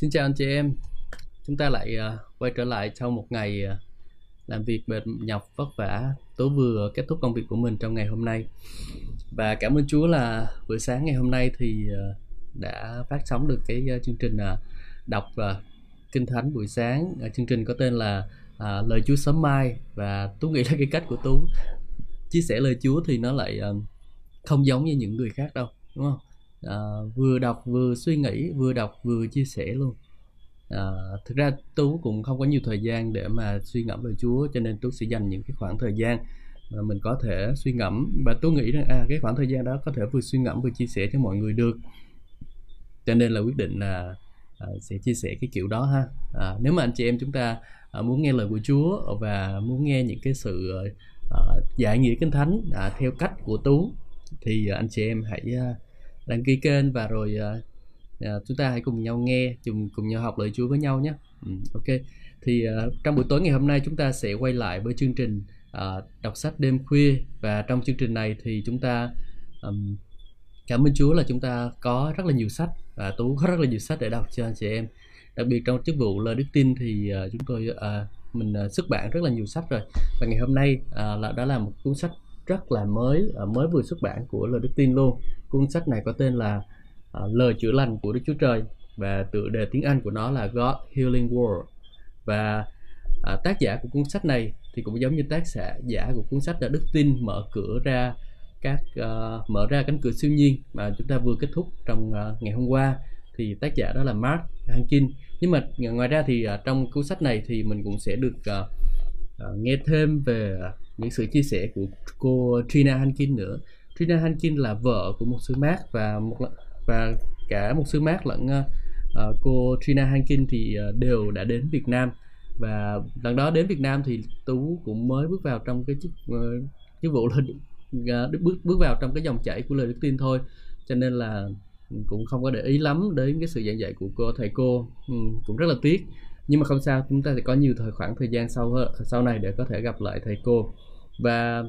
Xin chào anh chị em. Chúng ta lại uh, quay trở lại sau một ngày uh, làm việc mệt nhọc vất vả. Tố vừa kết thúc công việc của mình trong ngày hôm nay. Và cảm ơn Chúa là buổi sáng ngày hôm nay thì uh, đã phát sóng được cái uh, chương trình uh, đọc uh, kinh thánh buổi sáng. Uh, chương trình có tên là uh, lời Chúa sớm mai và Tú nghĩ là cái cách của Tú chia sẻ lời Chúa thì nó lại uh, không giống như những người khác đâu, đúng không? À, vừa đọc vừa suy nghĩ vừa đọc vừa chia sẻ luôn. À, thực ra tú cũng không có nhiều thời gian để mà suy ngẫm lời chúa cho nên tú sẽ dành những cái khoảng thời gian mà mình có thể suy ngẫm. Và tú nghĩ rằng à cái khoảng thời gian đó có thể vừa suy ngẫm vừa chia sẻ cho mọi người được. Cho nên là quyết định là à, sẽ chia sẻ cái kiểu đó ha. À, nếu mà anh chị em chúng ta à, muốn nghe lời của Chúa và muốn nghe những cái sự à, giải nghĩa kinh thánh à, theo cách của tú thì à, anh chị em hãy à, đăng ký kênh và rồi uh, chúng ta hãy cùng nhau nghe cùng cùng nhau học lời Chúa với nhau nhé. Ừ, ok. Thì uh, trong buổi tối ngày hôm nay chúng ta sẽ quay lại với chương trình uh, đọc sách đêm khuya và trong chương trình này thì chúng ta um, cảm ơn Chúa là chúng ta có rất là nhiều sách và tú có rất là nhiều sách để đọc cho anh chị em. Đặc biệt trong chức vụ lời đức tin thì uh, chúng tôi uh, mình uh, xuất bản rất là nhiều sách rồi và ngày hôm nay uh, là đã là một cuốn sách rất là mới à, mới vừa xuất bản của lời đức tin luôn. Cuốn sách này có tên là à, lời chữa lành của đức chúa trời và tựa đề tiếng anh của nó là god healing world. Và à, tác giả của cuốn sách này thì cũng giống như tác giả giả của cuốn sách là đức tin mở cửa ra các uh, mở ra cánh cửa siêu nhiên mà chúng ta vừa kết thúc trong uh, ngày hôm qua. Thì tác giả đó là Mark Hankin. Nhưng mà ngoài ra thì uh, trong cuốn sách này thì mình cũng sẽ được uh, uh, nghe thêm về những sự chia sẻ của cô Trina Hankin nữa. Trina Hankin là vợ của một sư mát và một và cả một sư mát lẫn uh, cô Trina Hankin thì uh, đều đã đến Việt Nam. Và lần đó đến Việt Nam thì tú cũng mới bước vào trong cái chức uh, chức vụ là uh, bước bước vào trong cái dòng chảy của lời đức tin thôi. Cho nên là cũng không có để ý lắm đến cái sự giảng dạy của cô thầy cô. Ừ, cũng rất là tiếc nhưng mà không sao chúng ta sẽ có nhiều thời khoảng thời gian sau sau này để có thể gặp lại thầy cô. Và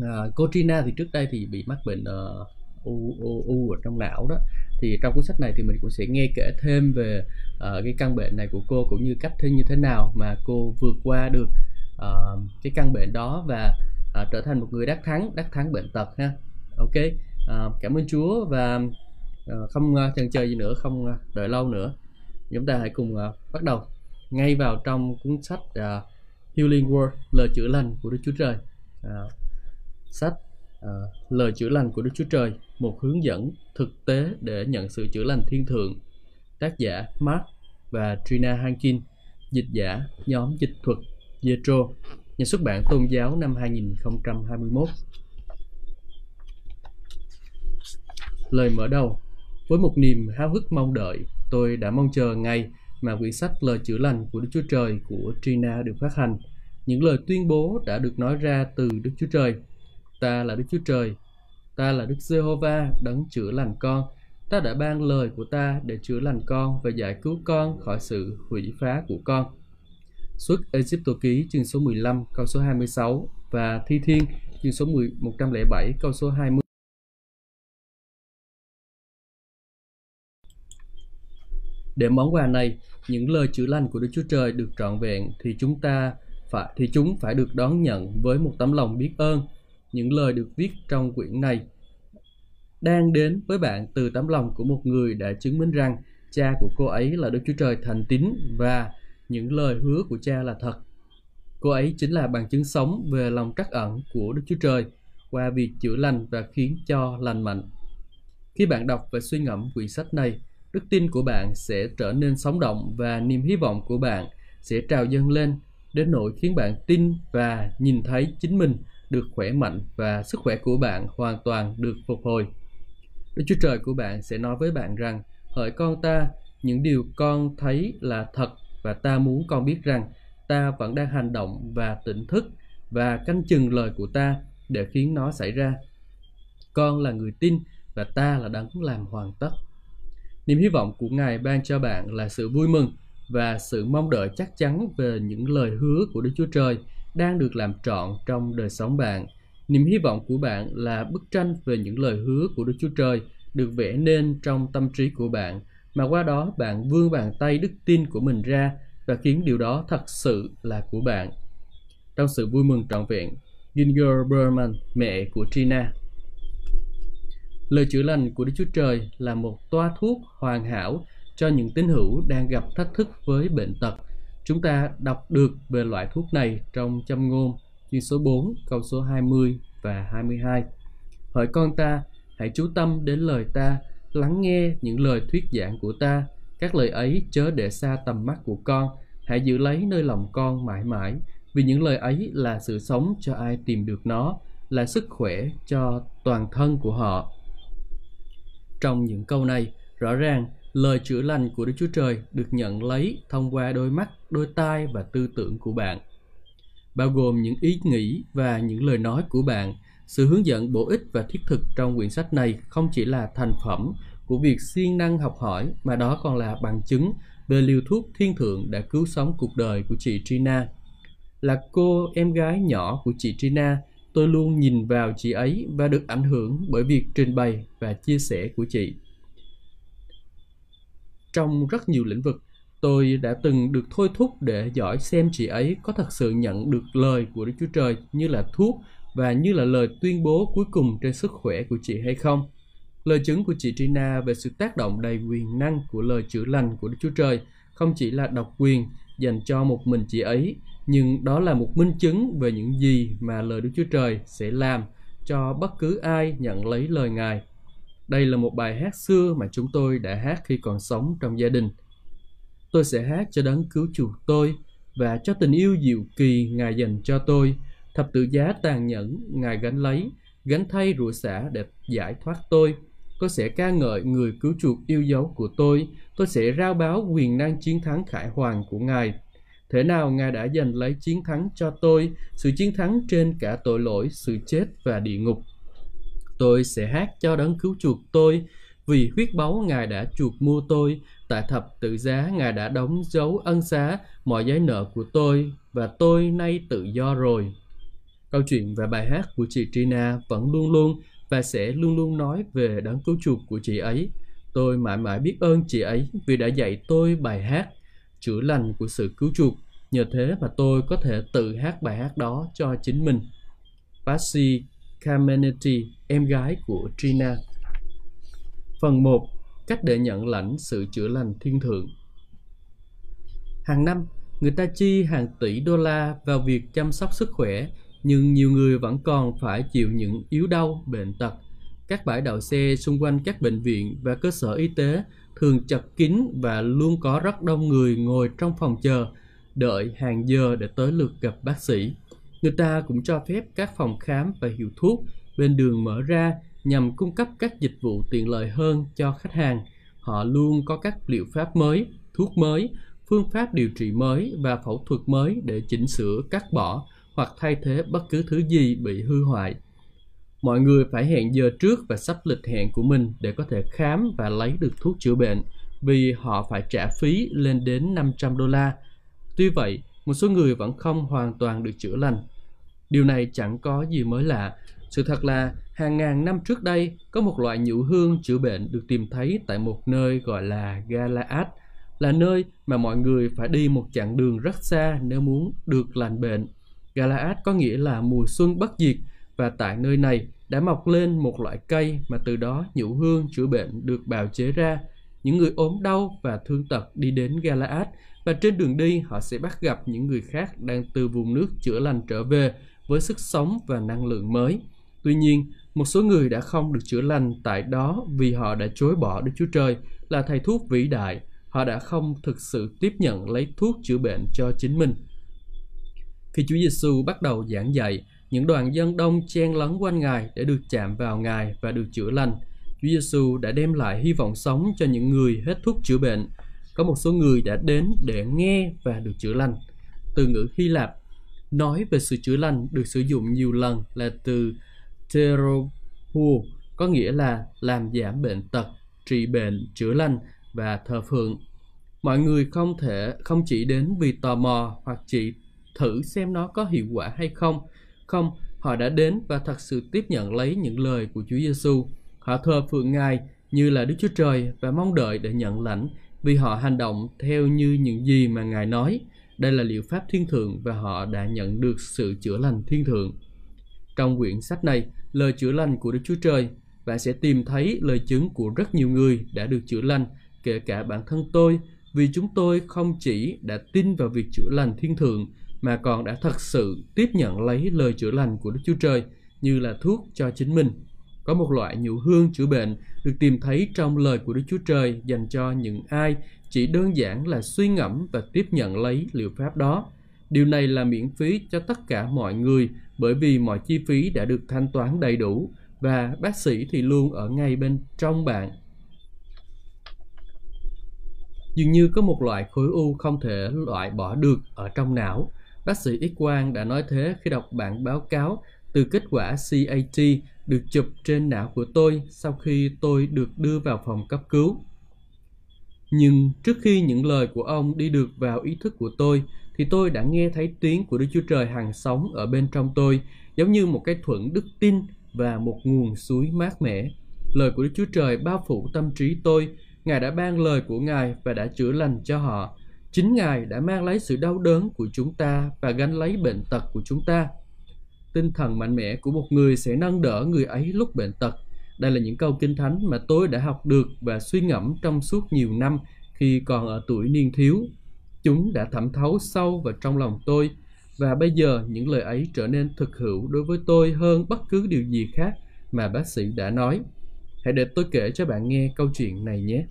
uh, cô Trina thì trước đây thì bị mắc bệnh uh, u, u, u ở trong não đó. Thì trong cuốn sách này thì mình cũng sẽ nghe kể thêm về uh, cái căn bệnh này của cô cũng như cách thế như thế nào mà cô vượt qua được uh, cái căn bệnh đó và uh, trở thành một người đắc thắng đắc thắng bệnh tật ha. Ok uh, cảm ơn Chúa và uh, không uh, chần chờ gì nữa không uh, đợi lâu nữa chúng ta hãy cùng uh, bắt đầu ngay vào trong cuốn sách uh, Healing Word lời chữa lành của Đức Chúa Trời. Uh, sách uh, lời chữa lành của Đức Chúa Trời một hướng dẫn thực tế để nhận sự chữa lành thiên thượng. Tác giả Mark và Trina Hankin dịch giả nhóm dịch thuật Jetro nhà xuất bản tôn giáo năm 2021 lời mở đầu với một niềm háo hức mong đợi tôi đã mong chờ ngày mà quyển sách lời chữa lành của Đức Chúa Trời của Trina được phát hành những lời tuyên bố đã được nói ra từ Đức Chúa Trời ta là Đức Chúa Trời, ta là Đức Giê-hô-va đấng chữa lành con. Ta đã ban lời của ta để chữa lành con và giải cứu con khỏi sự hủy phá của con. Xuất Egypto ký chương số 15 câu số 26 và Thi Thiên chương số 10, 107 câu số 20. Để món quà này, những lời chữa lành của Đức Chúa Trời được trọn vẹn thì chúng ta phải thì chúng phải được đón nhận với một tấm lòng biết ơn những lời được viết trong quyển này đang đến với bạn từ tấm lòng của một người đã chứng minh rằng cha của cô ấy là Đức Chúa Trời thành tín và những lời hứa của cha là thật. Cô ấy chính là bằng chứng sống về lòng trắc ẩn của Đức Chúa Trời qua việc chữa lành và khiến cho lành mạnh. Khi bạn đọc và suy ngẫm quyển sách này, đức tin của bạn sẽ trở nên sống động và niềm hy vọng của bạn sẽ trào dâng lên đến nỗi khiến bạn tin và nhìn thấy chính mình được khỏe mạnh và sức khỏe của bạn hoàn toàn được phục hồi. Đức Chúa Trời của bạn sẽ nói với bạn rằng, hỡi con ta, những điều con thấy là thật và ta muốn con biết rằng ta vẫn đang hành động và tỉnh thức và canh chừng lời của ta để khiến nó xảy ra. Con là người tin và ta là đấng làm hoàn tất. Niềm hy vọng của Ngài ban cho bạn là sự vui mừng và sự mong đợi chắc chắn về những lời hứa của Đức Chúa Trời đang được làm trọn trong đời sống bạn. Niềm hy vọng của bạn là bức tranh về những lời hứa của Đức Chúa Trời được vẽ nên trong tâm trí của bạn mà qua đó bạn vươn bàn tay đức tin của mình ra và khiến điều đó thật sự là của bạn. Trong sự vui mừng trọn vẹn, Ginger Berman, mẹ của Trina. Lời chữa lành của Đức Chúa Trời là một toa thuốc hoàn hảo cho những tín hữu đang gặp thách thức với bệnh tật. Chúng ta đọc được về loại thuốc này trong châm ngôn chương số 4, câu số 20 và 22. Hỡi con ta, hãy chú tâm đến lời ta, lắng nghe những lời thuyết giảng của ta. Các lời ấy chớ để xa tầm mắt của con, hãy giữ lấy nơi lòng con mãi mãi, vì những lời ấy là sự sống cho ai tìm được nó, là sức khỏe cho toàn thân của họ. Trong những câu này, rõ ràng lời chữa lành của Đức Chúa Trời được nhận lấy thông qua đôi mắt, đôi tai và tư tưởng của bạn. Bao gồm những ý nghĩ và những lời nói của bạn, sự hướng dẫn bổ ích và thiết thực trong quyển sách này không chỉ là thành phẩm của việc siêng năng học hỏi mà đó còn là bằng chứng về liều thuốc thiên thượng đã cứu sống cuộc đời của chị Trina. Là cô em gái nhỏ của chị Trina, tôi luôn nhìn vào chị ấy và được ảnh hưởng bởi việc trình bày và chia sẻ của chị. Trong rất nhiều lĩnh vực, tôi đã từng được thôi thúc để dõi xem chị ấy có thật sự nhận được lời của Đức Chúa Trời như là thuốc và như là lời tuyên bố cuối cùng trên sức khỏe của chị hay không. Lời chứng của chị Trina về sự tác động đầy quyền năng của lời chữa lành của Đức Chúa Trời không chỉ là độc quyền dành cho một mình chị ấy, nhưng đó là một minh chứng về những gì mà lời Đức Chúa Trời sẽ làm cho bất cứ ai nhận lấy lời Ngài. Đây là một bài hát xưa mà chúng tôi đã hát khi còn sống trong gia đình. Tôi sẽ hát cho đấng cứu chuộc tôi và cho tình yêu dịu kỳ Ngài dành cho tôi, thập tự giá tàn nhẫn Ngài gánh lấy, gánh thay rủa xả để giải thoát tôi. Tôi sẽ ca ngợi người cứu chuộc yêu dấu của tôi. Tôi sẽ rao báo quyền năng chiến thắng khải hoàng của Ngài. Thế nào Ngài đã giành lấy chiến thắng cho tôi, sự chiến thắng trên cả tội lỗi, sự chết và địa ngục. Tôi sẽ hát cho đấng cứu chuộc tôi, vì huyết báu Ngài đã chuộc mua tôi, tại thập tự giá Ngài đã đóng dấu ân xá mọi giấy nợ của tôi, và tôi nay tự do rồi. Câu chuyện và bài hát của chị Trina vẫn luôn luôn và sẽ luôn luôn nói về đấng cứu chuộc của chị ấy. Tôi mãi mãi biết ơn chị ấy vì đã dạy tôi bài hát chữa lành của sự cứu chuộc. Nhờ thế mà tôi có thể tự hát bài hát đó cho chính mình. Patsy Kamenetti, em gái của Trina. Phần 1. Cách để nhận lãnh sự chữa lành thiên thượng. Hàng năm, người ta chi hàng tỷ đô la vào việc chăm sóc sức khỏe nhưng nhiều người vẫn còn phải chịu những yếu đau, bệnh tật. Các bãi đậu xe xung quanh các bệnh viện và cơ sở y tế thường chật kín và luôn có rất đông người ngồi trong phòng chờ, đợi hàng giờ để tới lượt gặp bác sĩ. Người ta cũng cho phép các phòng khám và hiệu thuốc bên đường mở ra nhằm cung cấp các dịch vụ tiện lợi hơn cho khách hàng. Họ luôn có các liệu pháp mới, thuốc mới, phương pháp điều trị mới và phẫu thuật mới để chỉnh sửa, cắt bỏ hoặc thay thế bất cứ thứ gì bị hư hoại. Mọi người phải hẹn giờ trước và sắp lịch hẹn của mình để có thể khám và lấy được thuốc chữa bệnh vì họ phải trả phí lên đến 500 đô la. Tuy vậy, một số người vẫn không hoàn toàn được chữa lành. Điều này chẳng có gì mới lạ. Sự thật là hàng ngàn năm trước đây có một loại nhũ hương chữa bệnh được tìm thấy tại một nơi gọi là Galaad, là nơi mà mọi người phải đi một chặng đường rất xa nếu muốn được lành bệnh. Galaad có nghĩa là mùa xuân bất diệt và tại nơi này đã mọc lên một loại cây mà từ đó nhũ hương chữa bệnh được bào chế ra. Những người ốm đau và thương tật đi đến Galaad và trên đường đi họ sẽ bắt gặp những người khác đang từ vùng nước chữa lành trở về với sức sống và năng lượng mới. Tuy nhiên, một số người đã không được chữa lành tại đó vì họ đã chối bỏ Đức Chúa Trời là thầy thuốc vĩ đại. Họ đã không thực sự tiếp nhận lấy thuốc chữa bệnh cho chính mình. Khi Chúa Giêsu bắt đầu giảng dạy, những đoàn dân đông chen lấn quanh Ngài để được chạm vào Ngài và được chữa lành. Chúa Giêsu đã đem lại hy vọng sống cho những người hết thuốc chữa bệnh. Có một số người đã đến để nghe và được chữa lành. Từ ngữ Hy Lạp nói về sự chữa lành được sử dụng nhiều lần là từ teropu, có nghĩa là làm giảm bệnh tật, trị bệnh, chữa lành và thờ phượng. Mọi người không thể không chỉ đến vì tò mò hoặc chỉ thử xem nó có hiệu quả hay không. Không, họ đã đến và thật sự tiếp nhận lấy những lời của Chúa Giêsu. Họ thờ phượng Ngài như là Đức Chúa Trời và mong đợi để nhận lãnh vì họ hành động theo như những gì mà Ngài nói. Đây là liệu pháp thiên thượng và họ đã nhận được sự chữa lành thiên thượng. Trong quyển sách này, lời chữa lành của Đức Chúa Trời, bạn sẽ tìm thấy lời chứng của rất nhiều người đã được chữa lành, kể cả bản thân tôi, vì chúng tôi không chỉ đã tin vào việc chữa lành thiên thượng mà còn đã thật sự tiếp nhận lấy lời chữa lành của Đức Chúa Trời như là thuốc cho chính mình. Có một loại nhũ hương chữa bệnh được tìm thấy trong lời của Đức Chúa Trời dành cho những ai chỉ đơn giản là suy ngẫm và tiếp nhận lấy liệu pháp đó. Điều này là miễn phí cho tất cả mọi người bởi vì mọi chi phí đã được thanh toán đầy đủ và bác sĩ thì luôn ở ngay bên trong bạn. Dường như có một loại khối u không thể loại bỏ được ở trong não. Bác sĩ Ít quang đã nói thế khi đọc bản báo cáo từ kết quả CAT được chụp trên não của tôi sau khi tôi được đưa vào phòng cấp cứu. Nhưng trước khi những lời của ông đi được vào ý thức của tôi, thì tôi đã nghe thấy tiếng của Đức Chúa Trời hàng sống ở bên trong tôi, giống như một cái thuận đức tin và một nguồn suối mát mẻ. Lời của Đức Chúa Trời bao phủ tâm trí tôi, Ngài đã ban lời của Ngài và đã chữa lành cho họ. Chính Ngài đã mang lấy sự đau đớn của chúng ta và gánh lấy bệnh tật của chúng ta tinh thần mạnh mẽ của một người sẽ nâng đỡ người ấy lúc bệnh tật. Đây là những câu kinh thánh mà tôi đã học được và suy ngẫm trong suốt nhiều năm khi còn ở tuổi niên thiếu. Chúng đã thẩm thấu sâu vào trong lòng tôi và bây giờ những lời ấy trở nên thực hữu đối với tôi hơn bất cứ điều gì khác mà bác sĩ đã nói. Hãy để tôi kể cho bạn nghe câu chuyện này nhé.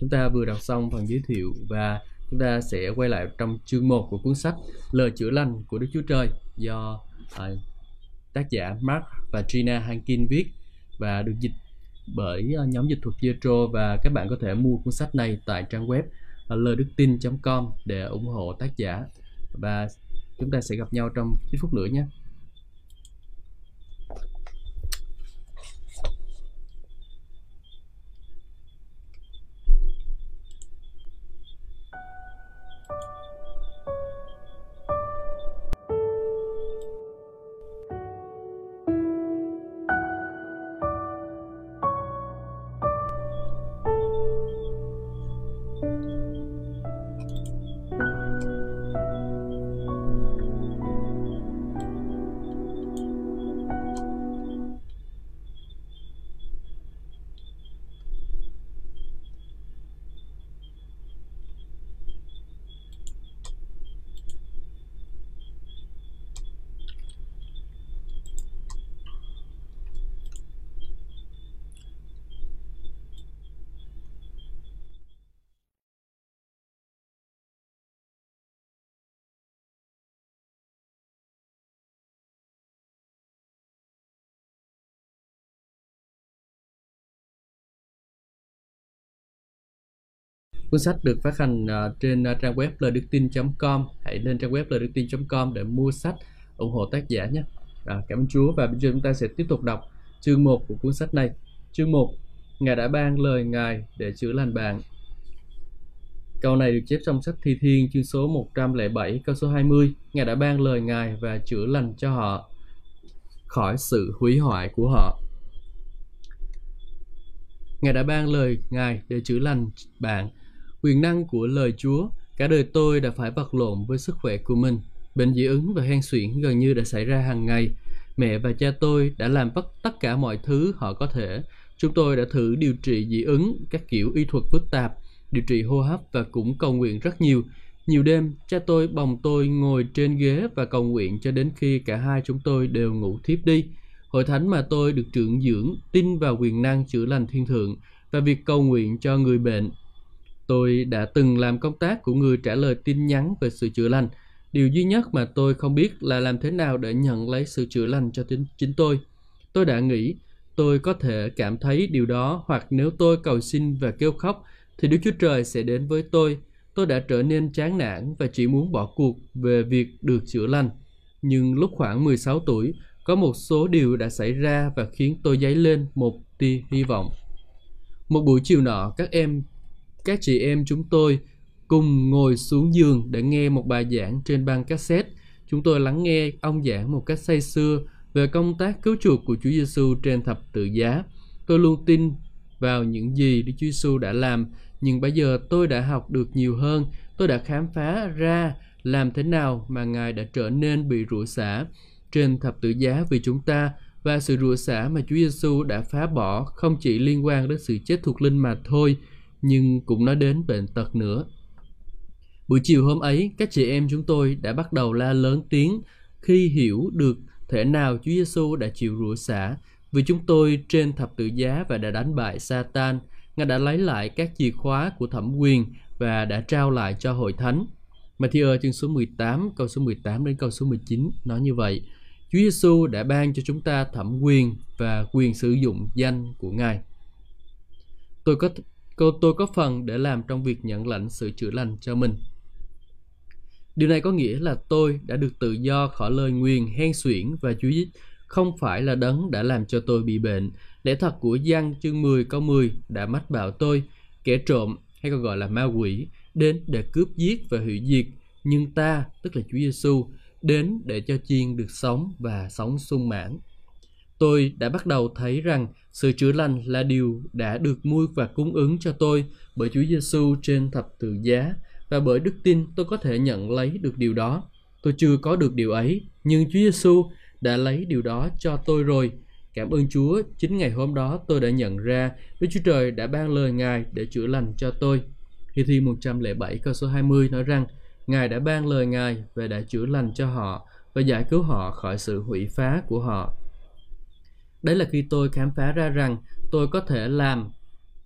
Chúng ta vừa đọc xong phần giới thiệu và chúng ta sẽ quay lại trong chương 1 của cuốn sách Lời chữa lành của Đức Chúa Trời do à, tác giả Mark và Gina Hankin viết và được dịch bởi à, nhóm dịch thuật Jetro và các bạn có thể mua cuốn sách này tại trang web à, lời đức tin.com để ủng hộ tác giả và chúng ta sẽ gặp nhau trong ít phút nữa nhé. Cuốn sách được phát hành ờ, trên ờ, trang web lờiđứctin com Hãy lên trang web lờiđứctin com để mua sách ủng hộ tác giả nhé. À, cảm ơn Chúa và bây giờ chúng ta sẽ tiếp tục đọc chương 1 của cuốn sách này. Chương 1 Ngài đã ban lời Ngài để chữa lành bạn. Câu này được chép trong sách Thi Thiên chương số 107 câu số 20. Ngài đã ban lời Ngài và chữa lành cho họ khỏi sự hủy hoại của họ. Ngài đã ban lời Ngài để chữa lành bạn quyền năng của lời Chúa, cả đời tôi đã phải vật lộn với sức khỏe của mình. Bệnh dị ứng và hen suyễn gần như đã xảy ra hàng ngày. Mẹ và cha tôi đã làm tất tất cả mọi thứ họ có thể. Chúng tôi đã thử điều trị dị ứng, các kiểu y thuật phức tạp, điều trị hô hấp và cũng cầu nguyện rất nhiều. Nhiều đêm, cha tôi bồng tôi ngồi trên ghế và cầu nguyện cho đến khi cả hai chúng tôi đều ngủ thiếp đi. Hội thánh mà tôi được trưởng dưỡng tin vào quyền năng chữa lành thiên thượng và việc cầu nguyện cho người bệnh Tôi đã từng làm công tác của người trả lời tin nhắn về sự chữa lành. Điều duy nhất mà tôi không biết là làm thế nào để nhận lấy sự chữa lành cho chính, chính tôi. Tôi đã nghĩ tôi có thể cảm thấy điều đó hoặc nếu tôi cầu xin và kêu khóc thì Đức Chúa Trời sẽ đến với tôi. Tôi đã trở nên chán nản và chỉ muốn bỏ cuộc về việc được chữa lành. Nhưng lúc khoảng 16 tuổi, có một số điều đã xảy ra và khiến tôi dấy lên một tia hy vọng. Một buổi chiều nọ, các em các chị em chúng tôi cùng ngồi xuống giường để nghe một bài giảng trên băng cassette. Chúng tôi lắng nghe ông giảng một cách say sưa về công tác cứu chuộc của Chúa Giêsu trên thập tự giá. Tôi luôn tin vào những gì Đức Chúa Giêsu đã làm, nhưng bây giờ tôi đã học được nhiều hơn, tôi đã khám phá ra làm thế nào mà Ngài đã trở nên bị rủa xả trên thập tự giá vì chúng ta và sự rủa xả mà Chúa Giêsu đã phá bỏ không chỉ liên quan đến sự chết thuộc linh mà thôi, nhưng cũng nói đến bệnh tật nữa. Buổi chiều hôm ấy, các chị em chúng tôi đã bắt đầu la lớn tiếng khi hiểu được thể nào Chúa Giêsu đã chịu rủa xả vì chúng tôi trên thập tự giá và đã đánh bại Satan. Ngài đã lấy lại các chìa khóa của thẩm quyền và đã trao lại cho hội thánh. Matthew chương số 18, câu số 18 đến câu số 19 nói như vậy. Chúa Giêsu đã ban cho chúng ta thẩm quyền và quyền sử dụng danh của Ngài. Tôi có tôi có phần để làm trong việc nhận lãnh sự chữa lành cho mình. Điều này có nghĩa là tôi đã được tự do khỏi lời nguyền hen suyễn và Chúa không phải là đấng đã làm cho tôi bị bệnh. Lẽ thật của Giăng chương 10 câu 10 đã mách bảo tôi, kẻ trộm hay còn gọi là ma quỷ, đến để cướp giết và hủy diệt. Nhưng ta, tức là Chúa Giêsu, đến để cho chiên được sống và sống sung mãn. Tôi đã bắt đầu thấy rằng sự chữa lành là điều đã được mua và cung ứng cho tôi bởi Chúa Giêsu trên thập tự giá và bởi đức tin tôi có thể nhận lấy được điều đó. Tôi chưa có được điều ấy, nhưng Chúa Giêsu đã lấy điều đó cho tôi rồi. Cảm ơn Chúa, chính ngày hôm đó tôi đã nhận ra Đức Chúa Trời đã ban lời Ngài để chữa lành cho tôi. Khi thi 107 câu số 20 nói rằng Ngài đã ban lời Ngài và đã chữa lành cho họ và giải cứu họ khỏi sự hủy phá của họ. Đấy là khi tôi khám phá ra rằng tôi có thể làm,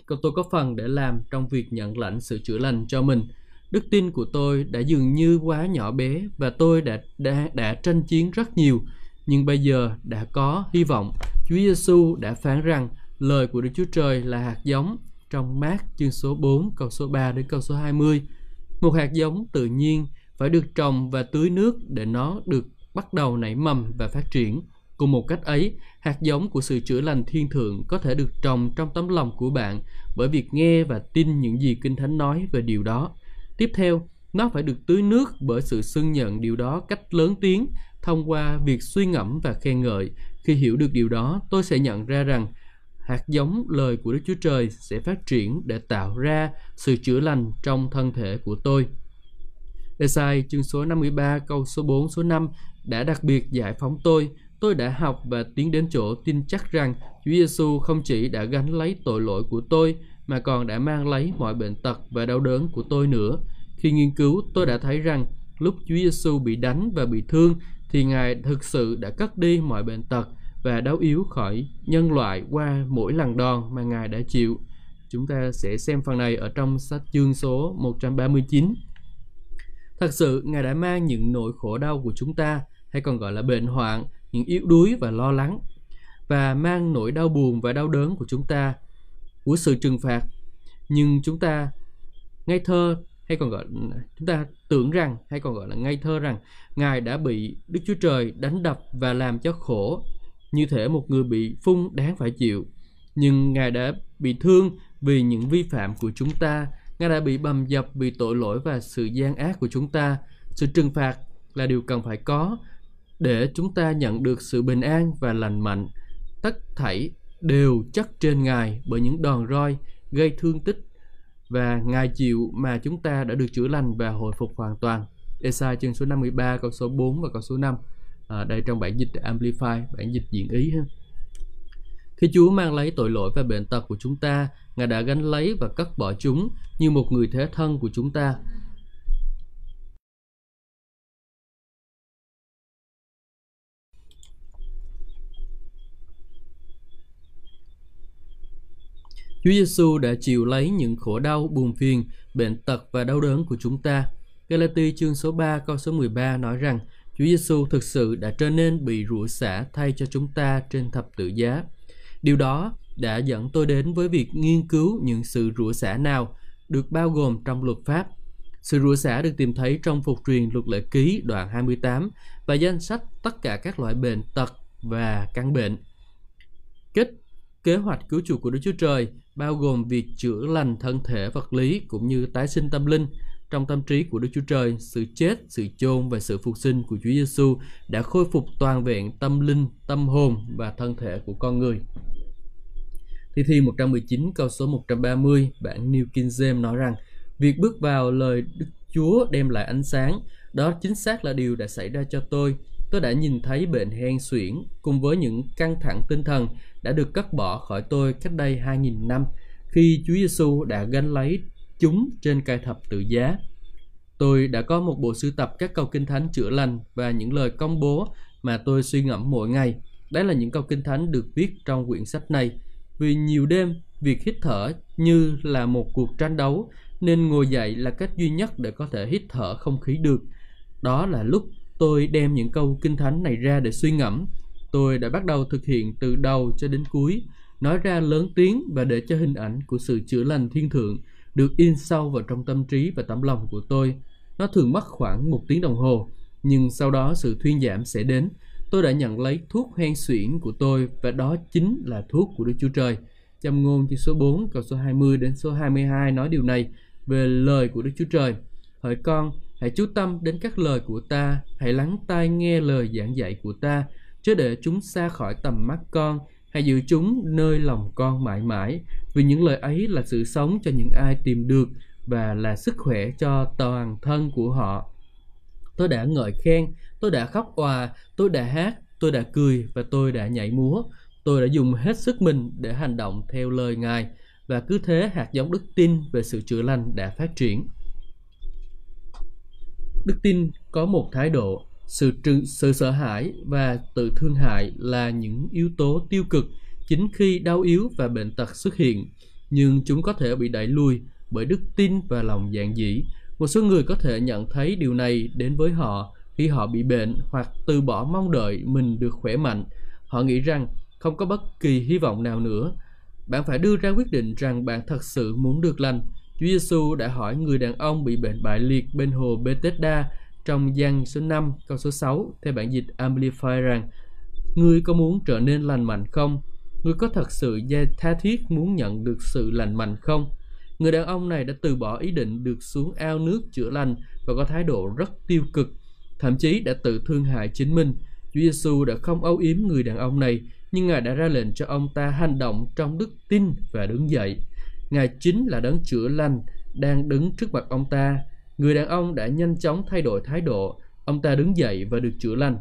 tôi có phần để làm trong việc nhận lãnh sự chữa lành cho mình. Đức tin của tôi đã dường như quá nhỏ bé và tôi đã đã, đã tranh chiến rất nhiều, nhưng bây giờ đã có hy vọng. Chúa Giêsu đã phán rằng lời của Đức Chúa Trời là hạt giống trong mát chương số 4 câu số 3 đến câu số 20. Một hạt giống tự nhiên phải được trồng và tưới nước để nó được bắt đầu nảy mầm và phát triển. Cùng một cách ấy, hạt giống của sự chữa lành thiên thượng có thể được trồng trong tấm lòng của bạn bởi việc nghe và tin những gì Kinh Thánh nói về điều đó. Tiếp theo, nó phải được tưới nước bởi sự xưng nhận điều đó cách lớn tiếng thông qua việc suy ngẫm và khen ngợi. Khi hiểu được điều đó, tôi sẽ nhận ra rằng hạt giống lời của Đức Chúa Trời sẽ phát triển để tạo ra sự chữa lành trong thân thể của tôi. Esai chương số 53 câu số 4 số 5 đã đặc biệt giải phóng tôi. Tôi đã học và tiến đến chỗ tin chắc rằng Chúa Giêsu không chỉ đã gánh lấy tội lỗi của tôi mà còn đã mang lấy mọi bệnh tật và đau đớn của tôi nữa. Khi nghiên cứu, tôi đã thấy rằng lúc Chúa Giêsu bị đánh và bị thương thì Ngài thực sự đã cất đi mọi bệnh tật và đau yếu khỏi nhân loại qua mỗi lần đòn mà Ngài đã chịu. Chúng ta sẽ xem phần này ở trong sách chương số 139. Thật sự, Ngài đã mang những nỗi khổ đau của chúng ta, hay còn gọi là bệnh hoạn, những yếu đuối và lo lắng, và mang nỗi đau buồn và đau đớn của chúng ta, của sự trừng phạt. Nhưng chúng ta ngây thơ hay còn gọi chúng ta tưởng rằng hay còn gọi là ngây thơ rằng ngài đã bị đức chúa trời đánh đập và làm cho khổ như thể một người bị phun đáng phải chịu. Nhưng ngài đã bị thương vì những vi phạm của chúng ta. Ngài đã bị bầm dập vì tội lỗi và sự gian ác của chúng ta. Sự trừng phạt là điều cần phải có để chúng ta nhận được sự bình an và lành mạnh tất thảy đều chất trên ngài bởi những đòn roi gây thương tích và ngài chịu mà chúng ta đã được chữa lành và hồi phục hoàn toàn. Esai chương số 53 câu số 4 và câu số 5. À, đây trong bản dịch Amplify, bản dịch diễn ý ha. Khi Chúa mang lấy tội lỗi và bệnh tật của chúng ta, Ngài đã gánh lấy và cất bỏ chúng như một người thế thân của chúng ta. Chúa Giêsu đã chịu lấy những khổ đau, buồn phiền, bệnh tật và đau đớn của chúng ta. Galati chương số 3 câu số 13 nói rằng Chúa Giêsu thực sự đã trở nên bị rủa xả thay cho chúng ta trên thập tự giá. Điều đó đã dẫn tôi đến với việc nghiên cứu những sự rủa xả nào được bao gồm trong luật pháp. Sự rủa xả được tìm thấy trong phục truyền luật lệ ký đoạn 28 và danh sách tất cả các loại bệnh tật và căn bệnh. Kết kế hoạch cứu chuộc của Đức Chúa Trời bao gồm việc chữa lành thân thể vật lý cũng như tái sinh tâm linh trong tâm trí của Đức Chúa Trời, sự chết, sự chôn và sự phục sinh của Chúa Giêsu đã khôi phục toàn vẹn tâm linh, tâm hồn và thân thể của con người. Thi thi 119 câu số 130 bản New King James nói rằng Việc bước vào lời Đức Chúa đem lại ánh sáng, đó chính xác là điều đã xảy ra cho tôi. Tôi đã nhìn thấy bệnh hen suyễn cùng với những căng thẳng tinh thần đã được cắt bỏ khỏi tôi cách đây 2.000 năm khi Chúa Giêsu đã gánh lấy chúng trên cây thập tự giá. Tôi đã có một bộ sưu tập các câu kinh thánh chữa lành và những lời công bố mà tôi suy ngẫm mỗi ngày. Đấy là những câu kinh thánh được viết trong quyển sách này. Vì nhiều đêm, việc hít thở như là một cuộc tranh đấu, nên ngồi dậy là cách duy nhất để có thể hít thở không khí được. Đó là lúc tôi đem những câu kinh thánh này ra để suy ngẫm. Tôi đã bắt đầu thực hiện từ đầu cho đến cuối, nói ra lớn tiếng và để cho hình ảnh của sự chữa lành thiên thượng được in sâu vào trong tâm trí và tấm lòng của tôi. Nó thường mất khoảng một tiếng đồng hồ, nhưng sau đó sự thuyên giảm sẽ đến. Tôi đã nhận lấy thuốc hen suyễn của tôi và đó chính là thuốc của Đức Chúa Trời. Châm ngôn chương số 4 câu số 20 đến số 22 nói điều này về lời của Đức Chúa Trời. Hỡi con, hãy chú tâm đến các lời của ta, hãy lắng tai nghe lời giảng dạy của ta, chớ để chúng xa khỏi tầm mắt con, hãy giữ chúng nơi lòng con mãi mãi, vì những lời ấy là sự sống cho những ai tìm được và là sức khỏe cho toàn thân của họ. Tôi đã ngợi khen, tôi đã khóc òa, tôi đã hát, tôi đã cười và tôi đã nhảy múa. Tôi đã dùng hết sức mình để hành động theo lời Ngài và cứ thế hạt giống đức tin về sự chữa lành đã phát triển. Đức tin có một thái độ, sự trừ, sự sợ hãi và tự thương hại là những yếu tố tiêu cực chính khi đau yếu và bệnh tật xuất hiện, nhưng chúng có thể bị đẩy lùi bởi đức tin và lòng dạng dĩ. Một số người có thể nhận thấy điều này đến với họ khi họ bị bệnh hoặc từ bỏ mong đợi mình được khỏe mạnh. Họ nghĩ rằng không có bất kỳ hy vọng nào nữa. Bạn phải đưa ra quyết định rằng bạn thật sự muốn được lành. Chúa Giêsu đã hỏi người đàn ông bị bệnh bại liệt bên hồ Bethesda trong gian số 5 câu số 6 theo bản dịch Amplify rằng Ngươi có muốn trở nên lành mạnh không? Ngươi có thật sự tha thiết muốn nhận được sự lành mạnh không? Người đàn ông này đã từ bỏ ý định được xuống ao nước chữa lành và có thái độ rất tiêu cực, thậm chí đã tự thương hại chính mình. Chúa Giêsu đã không âu yếm người đàn ông này, nhưng Ngài đã ra lệnh cho ông ta hành động trong đức tin và đứng dậy. Ngài chính là đấng chữa lành đang đứng trước mặt ông ta. Người đàn ông đã nhanh chóng thay đổi thái độ, ông ta đứng dậy và được chữa lành.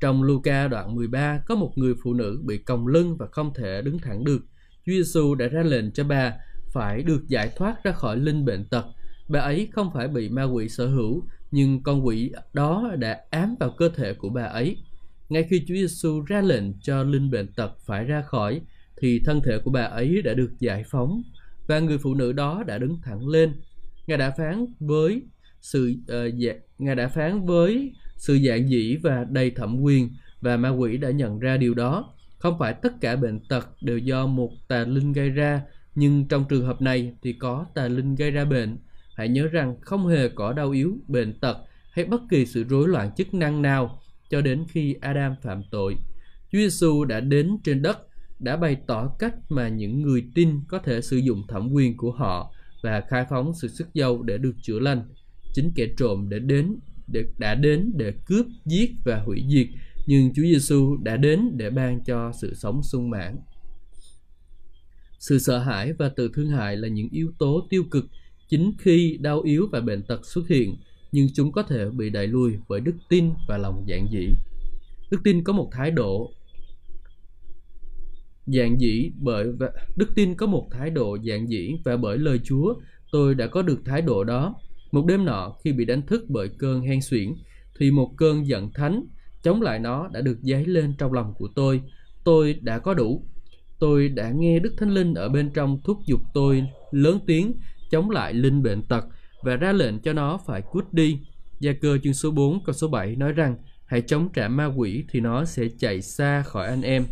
Trong Luca đoạn 13 có một người phụ nữ bị còng lưng và không thể đứng thẳng được. Chúa Giêsu đã ra lệnh cho bà phải được giải thoát ra khỏi linh bệnh tật. Bà ấy không phải bị ma quỷ sở hữu, nhưng con quỷ đó đã ám vào cơ thể của bà ấy. Ngay khi Chúa Giêsu ra lệnh cho linh bệnh tật phải ra khỏi, thì thân thể của bà ấy đã được giải phóng và người phụ nữ đó đã đứng thẳng lên. Ngài đã phán với sự uh, dạ, ngài đã phán với sự dạng dĩ và đầy thẩm quyền và ma quỷ đã nhận ra điều đó. Không phải tất cả bệnh tật đều do một tà linh gây ra, nhưng trong trường hợp này thì có tà linh gây ra bệnh. Hãy nhớ rằng không hề có đau yếu, bệnh tật hay bất kỳ sự rối loạn chức năng nào cho đến khi Adam phạm tội. Chúa Giêsu đã đến trên đất, đã bày tỏ cách mà những người tin có thể sử dụng thẩm quyền của họ và khai phóng sự sức dâu để được chữa lành. Chính kẻ trộm để đến để, đã đến để cướp, giết và hủy diệt, nhưng Chúa Giêsu đã đến để ban cho sự sống sung mãn. Sự sợ hãi và tự thương hại là những yếu tố tiêu cực chính khi đau yếu và bệnh tật xuất hiện, nhưng chúng có thể bị đẩy lùi bởi đức tin và lòng giản dĩ. Đức tin có một thái độ Dạng dĩ bởi và, đức tin có một thái độ dạng dĩ và bởi lời Chúa, tôi đã có được thái độ đó. Một đêm nọ, khi bị đánh thức bởi cơn hen suyễn, thì một cơn giận thánh chống lại nó đã được dấy lên trong lòng của tôi. Tôi đã có đủ tôi đã nghe Đức Thánh Linh ở bên trong thúc giục tôi lớn tiếng chống lại linh bệnh tật và ra lệnh cho nó phải cút đi. Gia cơ chương số 4 câu số 7 nói rằng, hãy chống trả ma quỷ thì nó sẽ chạy xa khỏi anh em.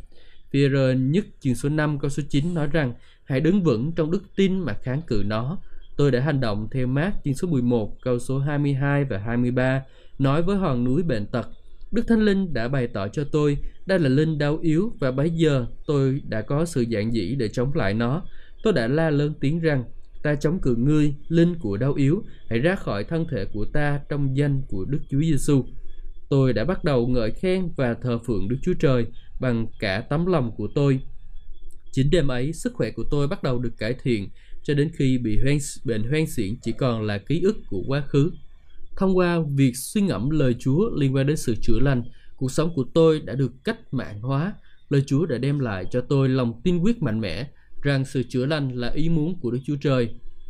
Pierre nhất chương số 5 câu số 9 nói rằng hãy đứng vững trong đức tin mà kháng cự nó. Tôi đã hành động theo mát chương số 11 câu số 22 và 23 nói với hòn núi bệnh tật Đức Thánh Linh đã bày tỏ cho tôi đây là linh đau yếu và bấy giờ tôi đã có sự dạng dĩ để chống lại nó. Tôi đã la lớn tiếng rằng ta chống cự ngươi, linh của đau yếu, hãy ra khỏi thân thể của ta trong danh của Đức Chúa Giêsu. Tôi đã bắt đầu ngợi khen và thờ phượng Đức Chúa Trời bằng cả tấm lòng của tôi. Chính đêm ấy, sức khỏe của tôi bắt đầu được cải thiện cho đến khi bị hoen, bệnh hoen xiển chỉ còn là ký ức của quá khứ. Thông qua việc suy ngẫm lời Chúa liên quan đến sự chữa lành, cuộc sống của tôi đã được cách mạng hóa. Lời Chúa đã đem lại cho tôi lòng tin quyết mạnh mẽ rằng sự chữa lành là ý muốn của Đức Chúa Trời.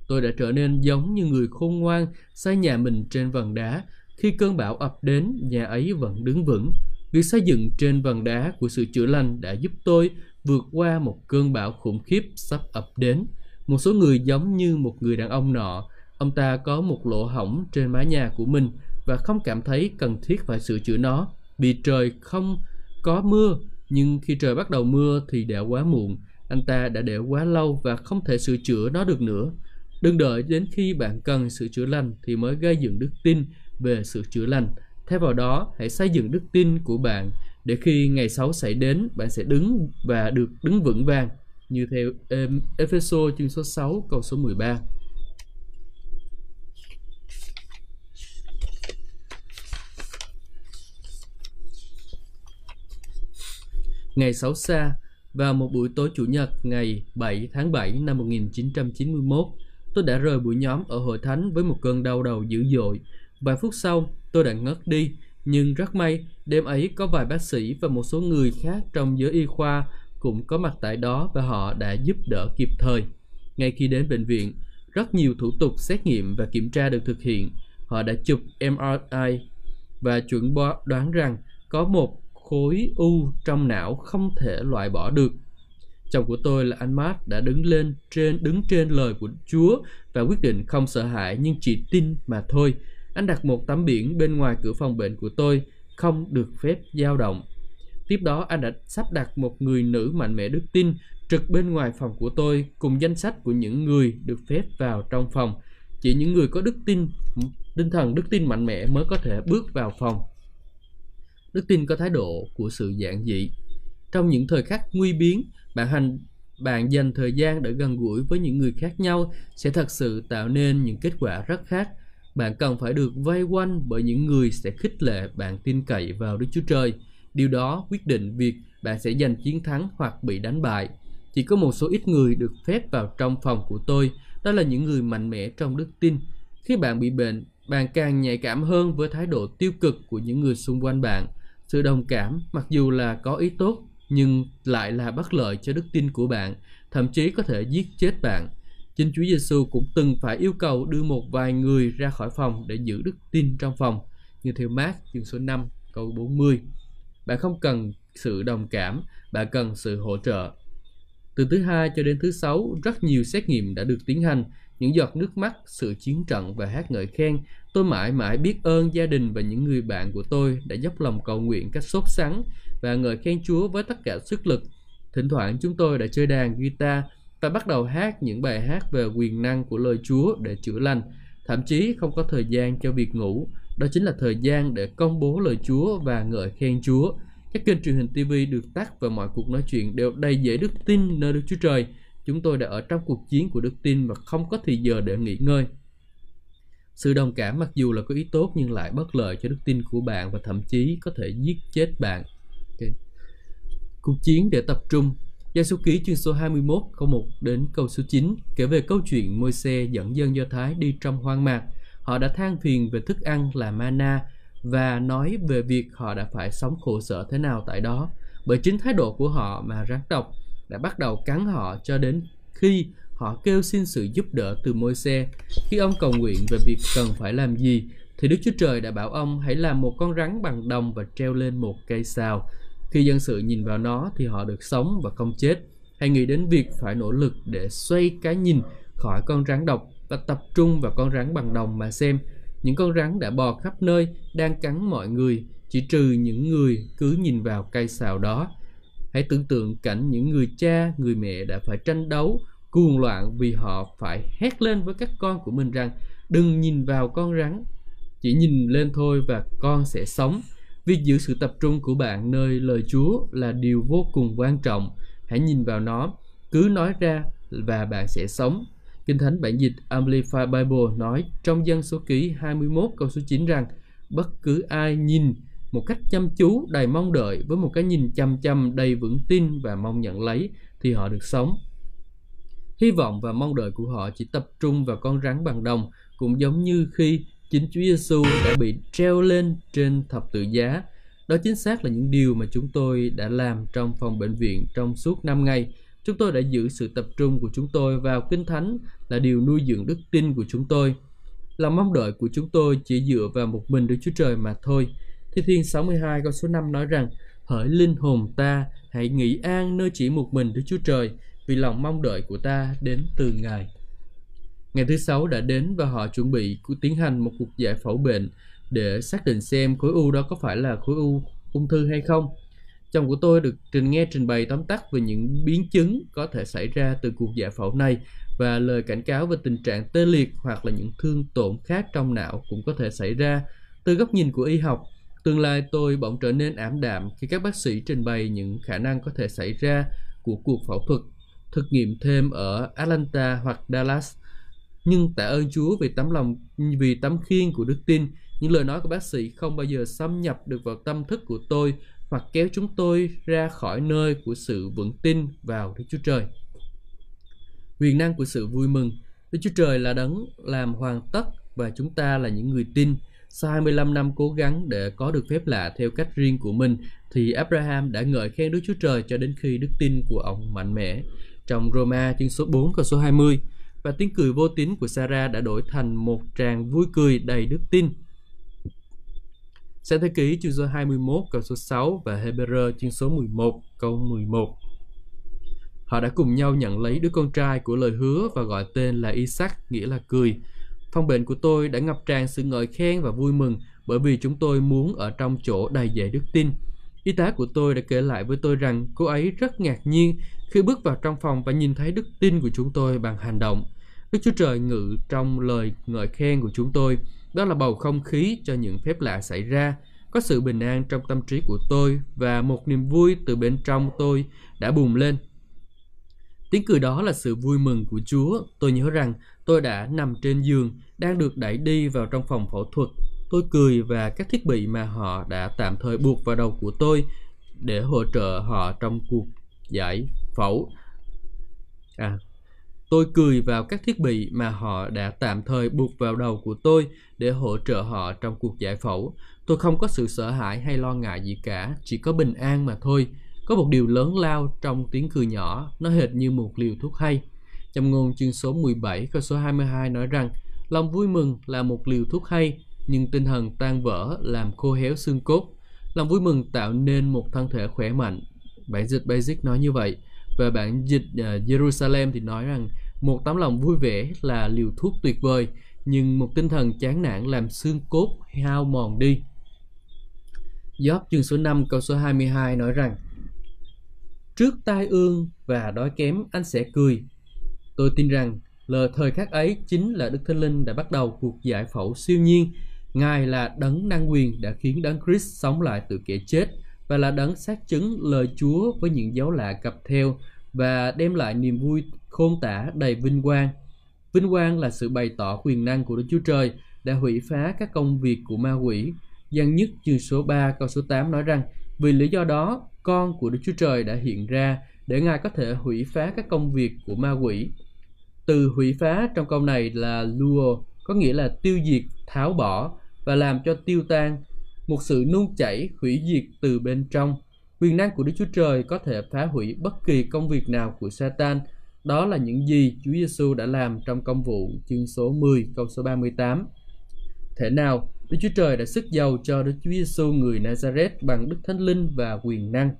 Tôi đã trở nên giống như người khôn ngoan xây nhà mình trên vần đá. Khi cơn bão ập đến, nhà ấy vẫn đứng vững. Việc xây dựng trên vần đá của sự chữa lành đã giúp tôi vượt qua một cơn bão khủng khiếp sắp ập đến. Một số người giống như một người đàn ông nọ, ông ta có một lỗ hổng trên mái nhà của mình và không cảm thấy cần thiết phải sửa chữa nó. Vì trời không có mưa nhưng khi trời bắt đầu mưa thì đã quá muộn. Anh ta đã để quá lâu và không thể sửa chữa nó được nữa. Đừng đợi đến khi bạn cần sự chữa lành thì mới gây dựng đức tin về sự chữa lành thế vào đó hãy xây dựng đức tin của bạn để khi ngày xấu xảy đến bạn sẽ đứng và được đứng vững vàng như theo Epheso chương số 6 câu số 13 Ngày xấu xa, vào một buổi tối Chủ nhật ngày 7 tháng 7 năm 1991, tôi đã rời buổi nhóm ở hội thánh với một cơn đau đầu dữ dội. Vài phút sau, tôi đã ngất đi, nhưng rất may, đêm ấy có vài bác sĩ và một số người khác trong giới y khoa cũng có mặt tại đó và họ đã giúp đỡ kịp thời. Ngay khi đến bệnh viện, rất nhiều thủ tục xét nghiệm và kiểm tra được thực hiện. Họ đã chụp MRI và chuẩn đoán rằng có một khối u trong não không thể loại bỏ được. Chồng của tôi là anh Matt đã đứng lên trên đứng trên lời của Chúa và quyết định không sợ hãi nhưng chỉ tin mà thôi. Anh đặt một tấm biển bên ngoài cửa phòng bệnh của tôi, không được phép dao động. Tiếp đó anh đã sắp đặt một người nữ mạnh mẽ đức tin trực bên ngoài phòng của tôi cùng danh sách của những người được phép vào trong phòng. Chỉ những người có đức tin, tinh thần đức tin mạnh mẽ mới có thể bước vào phòng. Đức tin có thái độ của sự giản dị. Trong những thời khắc nguy biến, bạn hành bạn dành thời gian để gần gũi với những người khác nhau sẽ thật sự tạo nên những kết quả rất khác. Bạn cần phải được vây quanh bởi những người sẽ khích lệ bạn tin cậy vào Đức Chúa Trời. Điều đó quyết định việc bạn sẽ giành chiến thắng hoặc bị đánh bại. Chỉ có một số ít người được phép vào trong phòng của tôi, đó là những người mạnh mẽ trong đức tin. Khi bạn bị bệnh, bạn càng nhạy cảm hơn với thái độ tiêu cực của những người xung quanh bạn sự đồng cảm mặc dù là có ý tốt nhưng lại là bất lợi cho đức tin của bạn, thậm chí có thể giết chết bạn. Chính Chúa Giêsu cũng từng phải yêu cầu đưa một vài người ra khỏi phòng để giữ đức tin trong phòng, như theo Mát chương số 5 câu 40. Bạn không cần sự đồng cảm, bạn cần sự hỗ trợ. Từ thứ hai cho đến thứ sáu, rất nhiều xét nghiệm đã được tiến hành những giọt nước mắt, sự chiến trận và hát ngợi khen. Tôi mãi mãi biết ơn gia đình và những người bạn của tôi đã dốc lòng cầu nguyện cách sốt sắng và ngợi khen Chúa với tất cả sức lực. Thỉnh thoảng chúng tôi đã chơi đàn guitar và bắt đầu hát những bài hát về quyền năng của lời Chúa để chữa lành. Thậm chí không có thời gian cho việc ngủ. Đó chính là thời gian để công bố lời Chúa và ngợi khen Chúa. Các kênh truyền hình TV được tắt và mọi cuộc nói chuyện đều đầy dễ đức tin nơi Đức Chúa Trời. Chúng tôi đã ở trong cuộc chiến của đức tin và không có thời giờ để nghỉ ngơi. Sự đồng cảm mặc dù là có ý tốt nhưng lại bất lợi cho đức tin của bạn và thậm chí có thể giết chết bạn. Okay. Cuộc chiến để tập trung Gia số ký chương số 21 câu 1 đến câu số 9 kể về câu chuyện môi xe dẫn dân Do Thái đi trong hoang mạc. Họ đã than phiền về thức ăn là mana và nói về việc họ đã phải sống khổ sở thế nào tại đó. Bởi chính thái độ của họ mà rắn độc đã bắt đầu cắn họ cho đến khi họ kêu xin sự giúp đỡ từ môi xe. Khi ông cầu nguyện về việc cần phải làm gì, thì Đức Chúa Trời đã bảo ông hãy làm một con rắn bằng đồng và treo lên một cây sào khi dân sự nhìn vào nó thì họ được sống và không chết. Hãy nghĩ đến việc phải nỗ lực để xoay cái nhìn khỏi con rắn độc và tập trung vào con rắn bằng đồng mà xem. Những con rắn đã bò khắp nơi, đang cắn mọi người, chỉ trừ những người cứ nhìn vào cây xào đó. Hãy tưởng tượng cảnh những người cha, người mẹ đã phải tranh đấu, cuồng loạn vì họ phải hét lên với các con của mình rằng đừng nhìn vào con rắn, chỉ nhìn lên thôi và con sẽ sống. Việc giữ sự tập trung của bạn nơi lời Chúa là điều vô cùng quan trọng. Hãy nhìn vào nó, cứ nói ra và bạn sẽ sống. Kinh Thánh bản dịch Amplified Bible nói trong dân số ký 21 câu số 9 rằng bất cứ ai nhìn một cách chăm chú đầy mong đợi với một cái nhìn chăm chăm đầy vững tin và mong nhận lấy thì họ được sống. Hy vọng và mong đợi của họ chỉ tập trung vào con rắn bằng đồng cũng giống như khi chính Chúa Giêsu đã bị treo lên trên thập tự giá. Đó chính xác là những điều mà chúng tôi đã làm trong phòng bệnh viện trong suốt 5 ngày. Chúng tôi đã giữ sự tập trung của chúng tôi vào Kinh Thánh là điều nuôi dưỡng đức tin của chúng tôi. Lòng mong đợi của chúng tôi chỉ dựa vào một mình Đức Chúa Trời mà thôi. Thi Thiên 62 câu số 5 nói rằng Hỡi linh hồn ta, hãy nghỉ an nơi chỉ một mình Đức Chúa Trời, vì lòng mong đợi của ta đến từ Ngài. Ngày thứ sáu đã đến và họ chuẩn bị tiến hành một cuộc giải phẫu bệnh để xác định xem khối u đó có phải là khối u ung thư hay không. Chồng của tôi được trình nghe trình bày tóm tắt về những biến chứng có thể xảy ra từ cuộc giải phẫu này và lời cảnh cáo về tình trạng tê liệt hoặc là những thương tổn khác trong não cũng có thể xảy ra. Từ góc nhìn của y học, tương lai tôi bỗng trở nên ảm đạm khi các bác sĩ trình bày những khả năng có thể xảy ra của cuộc phẫu thuật thực nghiệm thêm ở Atlanta hoặc Dallas. Nhưng tạ ơn Chúa vì tấm lòng vì tấm khiên của đức tin, những lời nói của bác sĩ không bao giờ xâm nhập được vào tâm thức của tôi hoặc kéo chúng tôi ra khỏi nơi của sự vững tin vào Đức Chúa Trời. Quyền năng của sự vui mừng, Đức Chúa Trời là đấng làm hoàn tất và chúng ta là những người tin. Sau 25 năm cố gắng để có được phép lạ theo cách riêng của mình, thì Abraham đã ngợi khen Đức Chúa Trời cho đến khi đức tin của ông mạnh mẽ trong Roma chương số 4 câu số 20 và tiếng cười vô tín của Sarah đã đổi thành một tràng vui cười đầy đức tin. Sáng thế ký chương số 21 câu số 6 và Hebrew chương số 11 câu 11. Họ đã cùng nhau nhận lấy đứa con trai của lời hứa và gọi tên là Isaac, nghĩa là cười. Phong bệnh của tôi đã ngập tràn sự ngợi khen và vui mừng bởi vì chúng tôi muốn ở trong chỗ đầy dạy đức tin. Y tá của tôi đã kể lại với tôi rằng cô ấy rất ngạc nhiên khi bước vào trong phòng và nhìn thấy đức tin của chúng tôi bằng hành động. Đức Chúa Trời ngự trong lời ngợi khen của chúng tôi, đó là bầu không khí cho những phép lạ xảy ra, có sự bình an trong tâm trí của tôi và một niềm vui từ bên trong tôi đã bùng lên. Tiếng cười đó là sự vui mừng của Chúa. Tôi nhớ rằng tôi đã nằm trên giường, đang được đẩy đi vào trong phòng phẫu thuật. Tôi cười và các thiết bị mà họ đã tạm thời buộc vào đầu của tôi để hỗ trợ họ trong cuộc giải phẫu. À, tôi cười vào các thiết bị mà họ đã tạm thời buộc vào đầu của tôi để hỗ trợ họ trong cuộc giải phẫu. Tôi không có sự sợ hãi hay lo ngại gì cả, chỉ có bình an mà thôi. Có một điều lớn lao trong tiếng cười nhỏ, nó hệt như một liều thuốc hay. Trong ngôn chương số 17 câu số 22 nói rằng Lòng vui mừng là một liều thuốc hay, nhưng tinh thần tan vỡ làm khô héo xương cốt. Lòng vui mừng tạo nên một thân thể khỏe mạnh. Bản dịch Basic nói như vậy. Và bản dịch uh, Jerusalem thì nói rằng một tấm lòng vui vẻ là liều thuốc tuyệt vời, nhưng một tinh thần chán nản làm xương cốt hao mòn đi. Gióp chương số 5 câu số 22 nói rằng Trước tai ương và đói kém anh sẽ cười. Tôi tin rằng lời thời khắc ấy chính là Đức Thánh Linh đã bắt đầu cuộc giải phẫu siêu nhiên. Ngài là đấng năng quyền đã khiến đấng Christ sống lại từ kẻ chết và là đấng xác chứng lời Chúa với những dấu lạ cặp theo và đem lại niềm vui khôn tả đầy vinh quang. Vinh quang là sự bày tỏ quyền năng của Đức Chúa Trời đã hủy phá các công việc của ma quỷ. Giăng nhất chương số 3 câu số 8 nói rằng vì lý do đó con của Đức Chúa Trời đã hiện ra để Ngài có thể hủy phá các công việc của ma quỷ. Từ hủy phá trong câu này là luo, có nghĩa là tiêu diệt, tháo bỏ và làm cho tiêu tan, một sự nung chảy, hủy diệt từ bên trong. Quyền năng của Đức Chúa Trời có thể phá hủy bất kỳ công việc nào của Satan. Đó là những gì Chúa Giêsu đã làm trong công vụ chương số 10 câu số 38. thế nào, Đức Chúa Trời đã sức giàu cho Đức Chúa Giêsu người Nazareth bằng Đức Thánh Linh và quyền năng.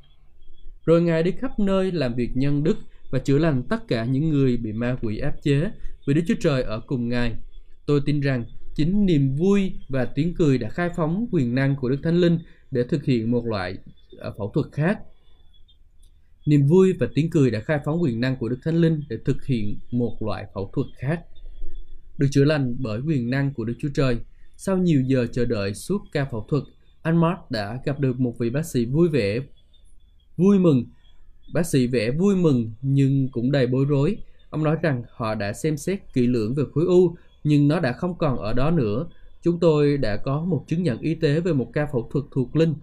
Rồi Ngài đi khắp nơi làm việc nhân đức và chữa lành tất cả những người bị ma quỷ áp chế vì Đức Chúa Trời ở cùng Ngài. Tôi tin rằng chính niềm vui và tiếng cười đã khai phóng quyền năng của Đức Thánh Linh để thực hiện một loại à, phẫu thuật khác. Niềm vui và tiếng cười đã khai phóng quyền năng của Đức Thánh Linh để thực hiện một loại phẫu thuật khác. Được chữa lành bởi quyền năng của Đức Chúa Trời, sau nhiều giờ chờ đợi suốt ca phẫu thuật, anh Mark đã gặp được một vị bác sĩ vui vẻ, vui mừng. Bác sĩ vẻ vui mừng nhưng cũng đầy bối rối. Ông nói rằng họ đã xem xét kỹ lưỡng về khối u, nhưng nó đã không còn ở đó nữa. Chúng tôi đã có một chứng nhận y tế về một ca phẫu thuật thuộc linh.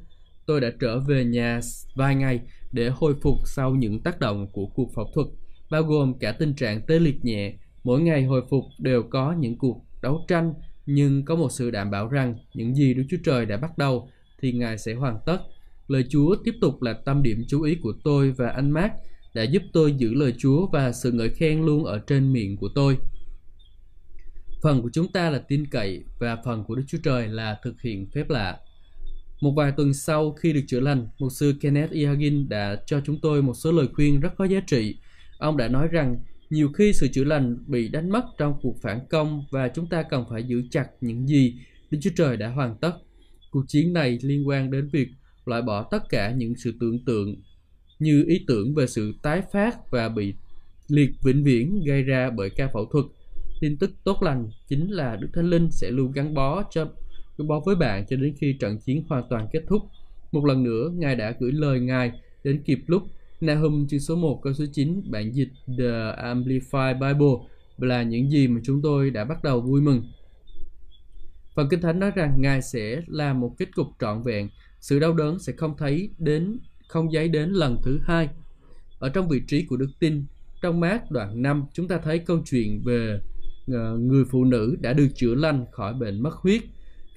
Tôi đã trở về nhà vài ngày để hồi phục sau những tác động của cuộc phẫu thuật, bao gồm cả tình trạng tê liệt nhẹ. Mỗi ngày hồi phục đều có những cuộc đấu tranh, nhưng có một sự đảm bảo rằng những gì Đức Chúa Trời đã bắt đầu thì Ngài sẽ hoàn tất. Lời Chúa tiếp tục là tâm điểm chú ý của tôi và anh Mark đã giúp tôi giữ lời Chúa và sự ngợi khen luôn ở trên miệng của tôi. Phần của chúng ta là tin cậy và phần của Đức Chúa Trời là thực hiện phép lạ. Một vài tuần sau khi được chữa lành, mục sư Kenneth E. Đã cho chúng tôi một số lời khuyên rất có giá trị. Ông đã nói rằng nhiều khi sự chữa lành bị đánh mất trong cuộc phản công và chúng ta cần phải giữ chặt những gì Đức Chúa Trời đã hoàn tất. Cuộc chiến này liên quan đến việc loại bỏ tất cả những sự tưởng tượng như ý tưởng về sự tái phát và bị liệt vĩnh viễn gây ra bởi ca phẫu thuật. Tin tức tốt lành chính là Đức Thánh Linh sẽ luôn gắn bó cho gắn bó với bạn cho đến khi trận chiến hoàn toàn kết thúc. Một lần nữa, Ngài đã gửi lời Ngài đến kịp lúc Nahum chương số 1 câu số 9 bản dịch The Amplified Bible là những gì mà chúng tôi đã bắt đầu vui mừng. Phần Kinh Thánh nói rằng Ngài sẽ là một kết cục trọn vẹn, sự đau đớn sẽ không thấy đến không giấy đến lần thứ hai. Ở trong vị trí của đức tin, trong mát đoạn 5 chúng ta thấy câu chuyện về Ờ, người phụ nữ đã được chữa lành khỏi bệnh mất huyết.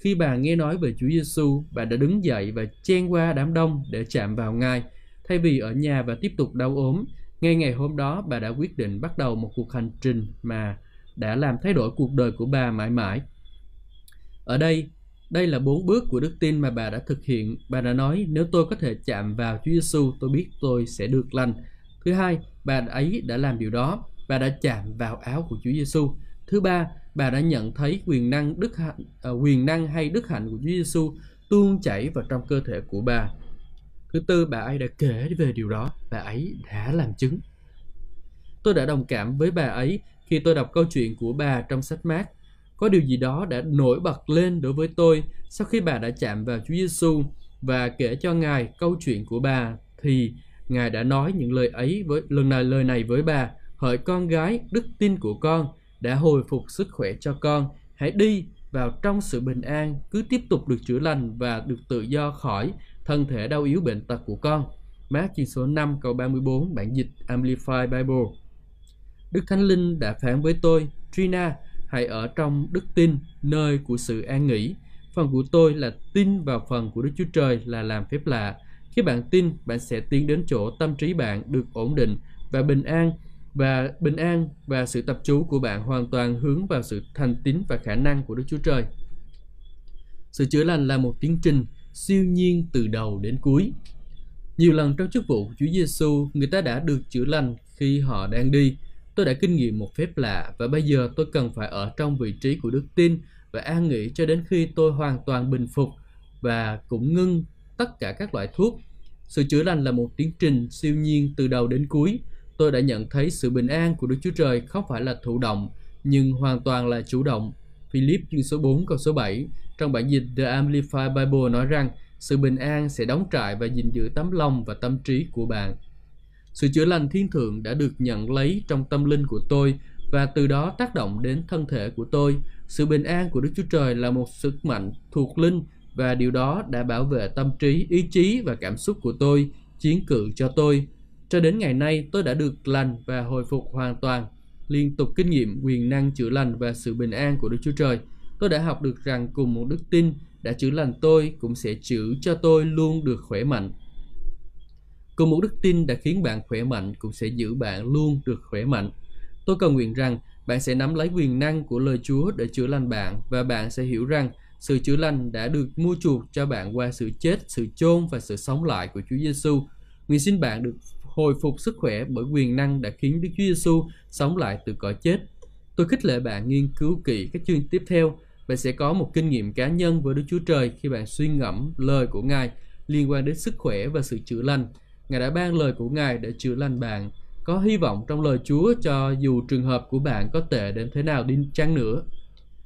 Khi bà nghe nói về Chúa Giêsu, bà đã đứng dậy và chen qua đám đông để chạm vào Ngài. Thay vì ở nhà và tiếp tục đau ốm, ngay ngày hôm đó bà đã quyết định bắt đầu một cuộc hành trình mà đã làm thay đổi cuộc đời của bà mãi mãi. Ở đây, đây là bốn bước của đức tin mà bà đã thực hiện. Bà đã nói nếu tôi có thể chạm vào Chúa Giêsu, tôi biết tôi sẽ được lành. Thứ hai, bà ấy đã làm điều đó. Bà đã chạm vào áo của Chúa Giêsu. Thứ ba, bà đã nhận thấy quyền năng đức hạnh, uh, quyền năng hay đức hạnh của Chúa Giêsu tuôn chảy vào trong cơ thể của bà. Thứ tư, bà ấy đã kể về điều đó. Bà ấy đã làm chứng. Tôi đã đồng cảm với bà ấy khi tôi đọc câu chuyện của bà trong sách mát có điều gì đó đã nổi bật lên đối với tôi sau khi bà đã chạm vào Chúa Giêsu và kể cho Ngài câu chuyện của bà thì Ngài đã nói những lời ấy với lần này lời này với bà hỡi con gái đức tin của con đã hồi phục sức khỏe cho con hãy đi vào trong sự bình an cứ tiếp tục được chữa lành và được tự do khỏi thân thể đau yếu bệnh tật của con Mát chương số 5 câu 34 bản dịch Amplified Bible Đức Thánh Linh đã phán với tôi Trina hãy ở trong đức tin, nơi của sự an nghỉ. Phần của tôi là tin vào phần của Đức Chúa Trời là làm phép lạ. Khi bạn tin, bạn sẽ tiến đến chỗ tâm trí bạn được ổn định và bình an và bình an và sự tập chú của bạn hoàn toàn hướng vào sự thành tín và khả năng của Đức Chúa Trời. Sự chữa lành là một tiến trình siêu nhiên từ đầu đến cuối. Nhiều lần trong chức vụ của Chúa Giêsu, người ta đã được chữa lành khi họ đang đi Tôi đã kinh nghiệm một phép lạ và bây giờ tôi cần phải ở trong vị trí của đức tin và an nghỉ cho đến khi tôi hoàn toàn bình phục và cũng ngưng tất cả các loại thuốc. Sự chữa lành là một tiến trình siêu nhiên từ đầu đến cuối. Tôi đã nhận thấy sự bình an của Đức Chúa Trời không phải là thụ động, nhưng hoàn toàn là chủ động. Philip chương số 4 câu số 7 trong bản dịch The Amplified Bible nói rằng sự bình an sẽ đóng trại và gìn giữ tấm lòng và tâm trí của bạn sự chữa lành thiên thượng đã được nhận lấy trong tâm linh của tôi và từ đó tác động đến thân thể của tôi. Sự bình an của Đức Chúa Trời là một sức mạnh thuộc linh và điều đó đã bảo vệ tâm trí, ý chí và cảm xúc của tôi, chiến cự cho tôi. Cho đến ngày nay, tôi đã được lành và hồi phục hoàn toàn, liên tục kinh nghiệm quyền năng chữa lành và sự bình an của Đức Chúa Trời. Tôi đã học được rằng cùng một đức tin đã chữa lành tôi cũng sẽ chữa cho tôi luôn được khỏe mạnh. Cùng một đức tin đã khiến bạn khỏe mạnh cũng sẽ giữ bạn luôn được khỏe mạnh. Tôi cầu nguyện rằng bạn sẽ nắm lấy quyền năng của lời Chúa để chữa lành bạn và bạn sẽ hiểu rằng sự chữa lành đã được mua chuộc cho bạn qua sự chết, sự chôn và sự sống lại của Chúa Giêsu. Nguyện xin bạn được hồi phục sức khỏe bởi quyền năng đã khiến Đức Chúa Giêsu sống lại từ cõi chết. Tôi khích lệ bạn nghiên cứu kỹ các chương tiếp theo. Bạn sẽ có một kinh nghiệm cá nhân với Đức Chúa Trời khi bạn suy ngẫm lời của Ngài liên quan đến sức khỏe và sự chữa lành. Ngài đã ban lời của Ngài để chữa lành bạn. Có hy vọng trong lời Chúa cho dù trường hợp của bạn có tệ đến thế nào đi chăng nữa.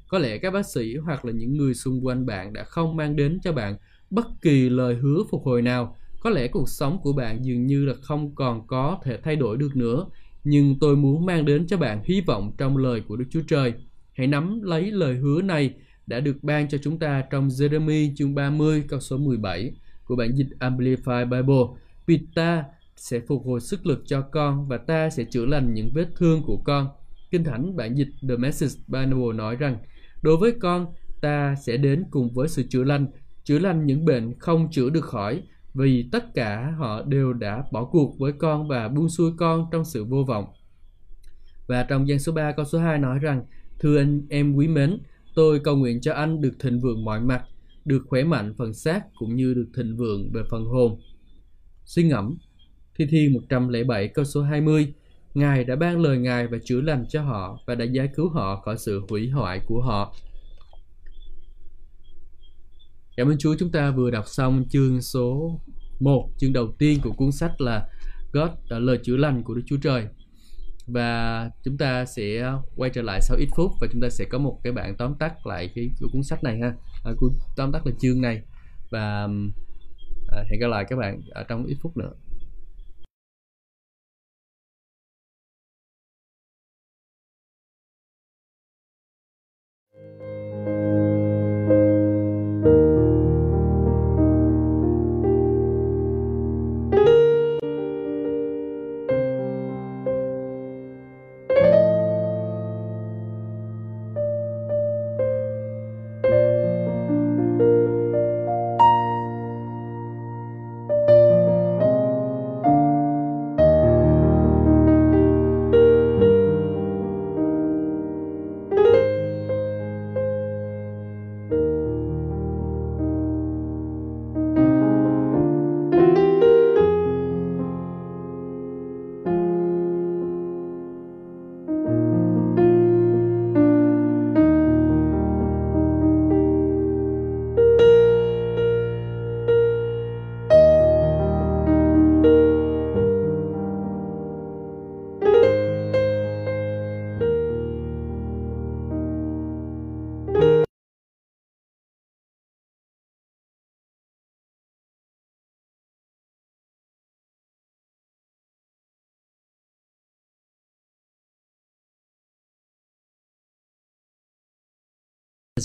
Có lẽ các bác sĩ hoặc là những người xung quanh bạn đã không mang đến cho bạn bất kỳ lời hứa phục hồi nào. Có lẽ cuộc sống của bạn dường như là không còn có thể thay đổi được nữa. nhưng tôi muốn mang đến cho bạn hy vọng trong lời của Đức Chúa Trời. Hãy nắm lấy lời hứa này đã được ban cho chúng ta trong Jeremy chương 30 câu số 17 của bản dịch Amplified Bible. Vì ta sẽ phục hồi sức lực cho con và ta sẽ chữa lành những vết thương của con. Kinh Thánh bản dịch The Message Bible nói rằng, đối với con, ta sẽ đến cùng với sự chữa lành, chữa lành những bệnh không chữa được khỏi, vì tất cả họ đều đã bỏ cuộc với con và buông xuôi con trong sự vô vọng. Và trong gian số 3 câu số 2 nói rằng, Thưa anh em quý mến, tôi cầu nguyện cho anh được thịnh vượng mọi mặt, được khỏe mạnh phần xác cũng như được thịnh vượng về phần hồn. Suy ngẫm Thi Thiên 107 câu số 20 Ngài đã ban lời Ngài và chữa lành cho họ và đã giải cứu họ khỏi sự hủy hoại của họ. Cảm ơn Chúa chúng ta vừa đọc xong chương số 1, chương đầu tiên của cuốn sách là God, à, lời chữa lành của Đức Chúa Trời. Và chúng ta sẽ quay trở lại sau ít phút và chúng ta sẽ có một cái bản tóm tắt lại cái của cuốn sách này ha. À, tóm tắt là chương này và à, hẹn gặp lại các bạn ở trong ít phút nữa.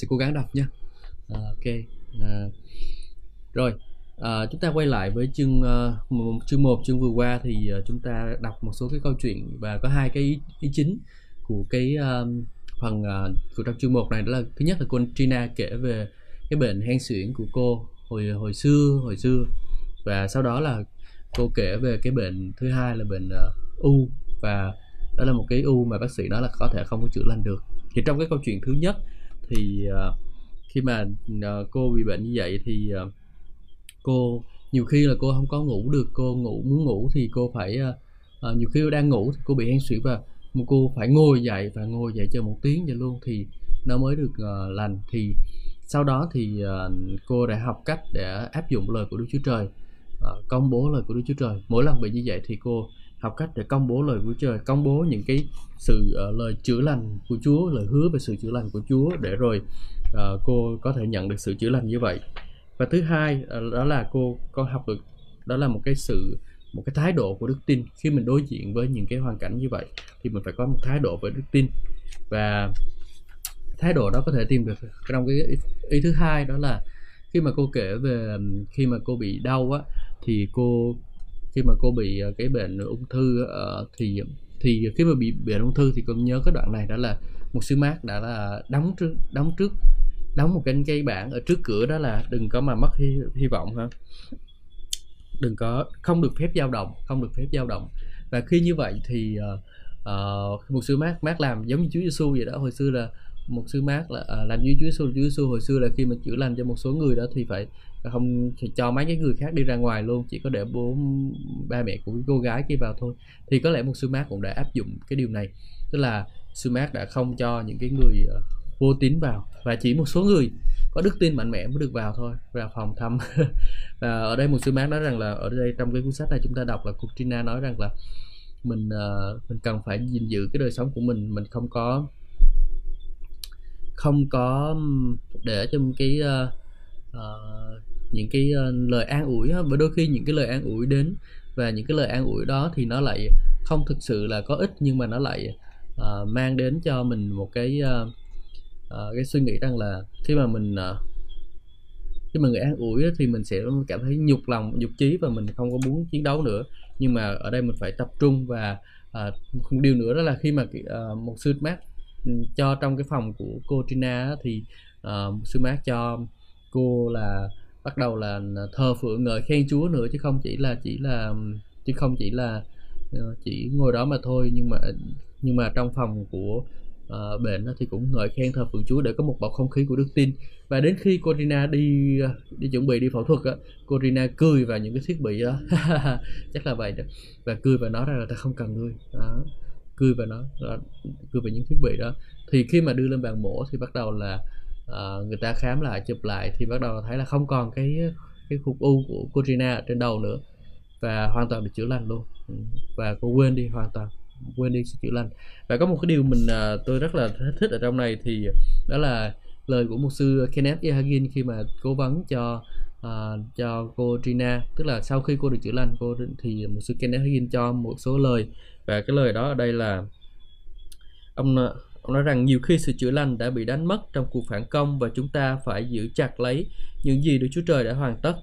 Sẽ cố gắng đọc nha. À, ok. À, rồi à, chúng ta quay lại với chương uh, chương một chương vừa qua thì uh, chúng ta đọc một số cái câu chuyện và có hai cái ý, ý chính của cái uh, phần uh, của trong chương một này. Đó là thứ nhất là cô Trina kể về cái bệnh hen suyễn của cô hồi hồi xưa hồi xưa. Và sau đó là cô kể về cái bệnh thứ hai là bệnh uh, u. Và đó là một cái u mà bác sĩ nói là có thể không có chữa lành được. Thì trong cái câu chuyện thứ nhất thì uh, khi mà uh, cô bị bệnh như vậy thì uh, cô nhiều khi là cô không có ngủ được cô ngủ muốn ngủ thì cô phải uh, uh, nhiều khi đang ngủ thì cô bị hen suyễn và một cô phải ngồi dậy và ngồi dậy cho một tiếng vậy luôn thì nó mới được uh, lành. Thì sau đó thì uh, cô đã học cách để áp dụng lời của Đức Chúa Trời uh, công bố lời của Đức Chúa Trời. Mỗi lần bị như vậy thì cô học cách để công bố lời của trời, công bố những cái sự uh, lời chữa lành của Chúa, lời hứa về sự chữa lành của Chúa để rồi uh, cô có thể nhận được sự chữa lành như vậy. Và thứ hai uh, đó là cô có học được đó là một cái sự một cái thái độ của đức tin khi mình đối diện với những cái hoàn cảnh như vậy thì mình phải có một thái độ với đức tin và thái độ đó có thể tìm được trong cái ý, ý thứ hai đó là khi mà cô kể về khi mà cô bị đau á thì cô khi mà cô bị ờ, cái bệnh ung thư ờ, thì thì khi mà bị bệnh ung thư thì con nhớ cái đoạn này đó là một sư mát đã là đóng trước đóng trước đóng một cái cây bảng ở trước cửa đó là đừng có mà mất hy, hy vọng ha. Đừng có không được phép dao động không được phép dao động. Và khi như vậy thì uh, uh, một sư mát mát làm giống như Chúa Giêsu vậy đó. Hồi xưa là một sư mát là uh, làm như Chúa Giêsu Chúa Giêsu hồi xưa là khi mà chữa lành cho một số người đó thì phải không thì cho mấy cái người khác đi ra ngoài luôn chỉ có để bố ba mẹ của cô gái kia vào thôi. Thì có lẽ một sư mát cũng đã áp dụng cái điều này. Tức là sư mát đã không cho những cái người ờ, vô tín vào và chỉ một số người có đức tin mạnh mẽ mới được vào thôi vào phòng thăm. Và ở đây một sư mát nói rằng là ở đây trong cái cuốn sách này chúng ta đọc là Kutrina nói rằng là mình uh, mình cần phải gìn giữ cái đời sống của mình mình không có không có để cho cái uh, uh, những cái uh, lời an ủi và đôi khi những cái lời an ủi đến và những cái lời an ủi đó thì nó lại không thực sự là có ích nhưng mà nó lại uh, mang đến cho mình một cái uh, uh, cái suy nghĩ rằng là khi mà mình uh, khi mà người an ủi thì mình sẽ cảm thấy nhục lòng nhục chí và mình không có muốn chiến đấu nữa. Nhưng mà ở đây mình phải tập trung và uh, điều nữa đó là khi mà uh, một sư mát ừ, cho trong cái phòng của cô Trina thì uh, sư mát cho cô là bắt đầu là thờ phượng ngợi khen Chúa nữa chứ không chỉ là chỉ là chứ không chỉ là ờ, chỉ ngồi đó mà thôi. Nhưng mà nhưng mà trong phòng của uh, bệnh thì cũng ngợi khen thờ phượng Chúa để có một bầu không khí của đức tin. Và đến khi Corina đi đi chuẩn bị đi phẫu thuật á Corina cười vào những cái thiết bị đó chắc là vậy đó. Và cười và nói ra là ta không cần ngươi. Đó. Cười và nó cười về những thiết bị đó. Thì khi mà đưa lên bàn mổ thì bắt đầu là uh, người ta khám lại chụp lại thì bắt đầu thấy là không còn cái cái khúc u của Corina trên đầu nữa. Và hoàn toàn được chữa lành luôn. Ừ, và cô quên đi hoàn toàn quên đi sự chữa lành. Và có một cái điều mình uh, tôi rất là thích ở trong này thì đó là lời của một sư Kenneth E. Hagin khi mà cố vấn cho uh, cho cô Trina tức là sau khi cô được chữa lành cô thì một sư Kenneth Hagin cho một số lời. Và cái lời đó ở đây là ông nói rằng nhiều khi sự chữa lành đã bị đánh mất trong cuộc phản công và chúng ta phải giữ chặt lấy những gì Đức Chúa Trời đã hoàn tất.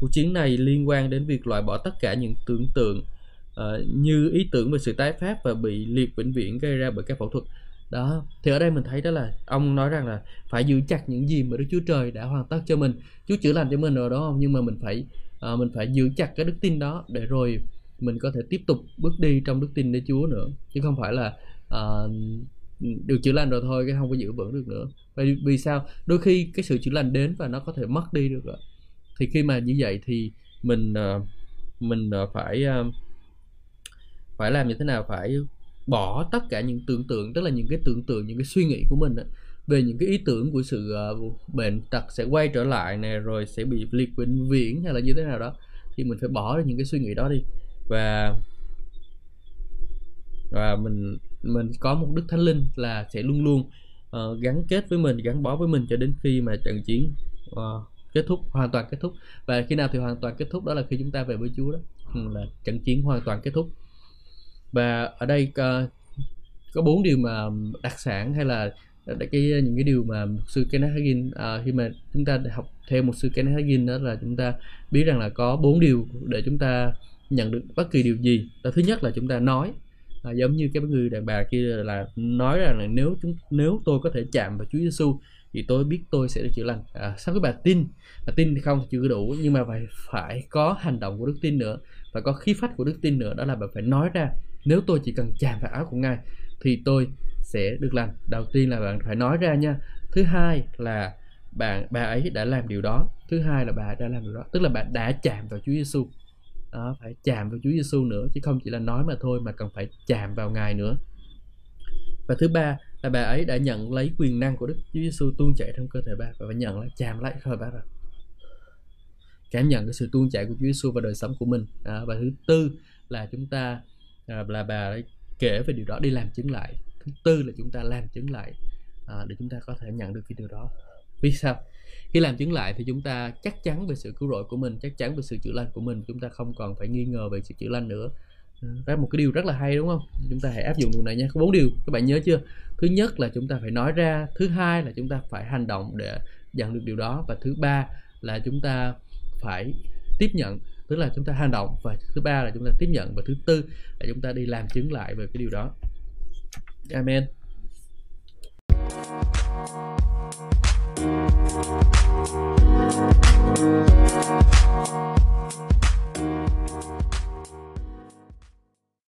Cuộc chiến này liên quan đến việc loại bỏ tất cả những tưởng tượng uh, như ý tưởng về sự tái phát và bị liệt vĩnh viễn gây ra bởi các phẫu thuật. Đó thì ở đây mình thấy đó là ông nói rằng là phải giữ chặt những gì mà Đức Chúa Trời đã hoàn tất cho mình. Chúa chữa lành cho mình rồi đó không? Nhưng mà mình phải uh, mình phải giữ chặt cái đức tin đó để rồi mình có thể tiếp tục bước đi trong đức tin để Chúa nữa. Chứ không phải là uh, Ừ, được chữa lành rồi thôi cái không có giữ vững được nữa. Vì, vì sao? Đôi khi cái sự chữa lành đến và nó có thể mất đi được rồi thì khi mà như vậy thì mình uh, mình uh, phải uh, phải làm như thế nào? Phải bỏ tất cả những tưởng tượng tức là những cái tưởng tượng những cái suy nghĩ của mình đó, về những cái ý tưởng của sự uh, bệnh tật sẽ quay trở lại này rồi sẽ bị liệt bệnh viễn hay là như thế nào đó thì mình phải bỏ những cái suy nghĩ đó đi. Và và mình mình có một đức thánh linh là sẽ luôn luôn uh, gắn kết với mình gắn bó với mình cho đến khi mà trận chiến uh, kết thúc hoàn toàn kết thúc. Và khi nào thì hoàn toàn kết thúc đó là khi chúng ta về với Chúa đó. Ừ, là trận chiến hoàn toàn kết thúc. Và ở đây uh, có bốn điều mà đặc sản hay là cái những cái điều mà sư Kenneth Hagin uh, khi mà chúng ta học theo một sư Kenneth Hagin đó là chúng ta biết rằng là có bốn điều để chúng ta nhận được bất kỳ điều gì. Đó thứ nhất là chúng ta nói à, giống như cái người đàn bà kia là nói rằng là nếu chúng nếu tôi có thể chạm vào Chúa Giêsu thì tôi biết tôi sẽ được chữa lành. À, sao các bà tin bà tin thì không chưa đủ nhưng mà phải phải có hành động của đức tin nữa và có khí phách của đức tin nữa đó là bà phải nói ra nếu tôi chỉ cần chạm vào áo của ngài thì tôi sẽ được lành. Đầu tiên là bạn phải nói ra nha. Thứ hai là bạn bà ấy đã làm điều đó. Thứ hai là bà đã làm điều đó. Tức là bạn đã chạm vào Chúa Giêsu đó, phải chạm vào Chúa Giêsu nữa chứ không chỉ là nói mà thôi mà cần phải chạm vào Ngài nữa. Và thứ ba là bà ấy đã nhận lấy quyền năng của Đức Chúa Giêsu tuôn chảy trong cơ thể bà và bà nhận lại chạm lại thôi bà rồi. Cảm nhận cái sự tuôn chảy của Chúa Giêsu vào đời sống của mình. Đó. và thứ tư là chúng ta à, là bà ấy kể về điều đó đi làm chứng lại. Thứ tư là chúng ta làm chứng lại à, để chúng ta có thể nhận được cái điều đó. Vì sao? Khi làm chứng lại thì chúng ta chắc chắn về sự cứu rỗi của mình, chắc chắn về sự chữa lành của mình, chúng ta không còn phải nghi ngờ về sự chữa lành nữa. Ừ, đó một cái điều rất là hay đúng không? Chúng ta hãy áp dụng điều này nha. Có bốn điều, các bạn nhớ chưa? Thứ nhất là chúng ta phải nói ra, thứ hai là chúng ta phải hành động để nhận được điều đó và thứ ba là chúng ta phải tiếp nhận, tức là chúng ta hành động và thứ ba là chúng ta tiếp nhận và thứ tư là chúng ta đi làm chứng lại về cái điều đó. Amen. Thank you. Thank you.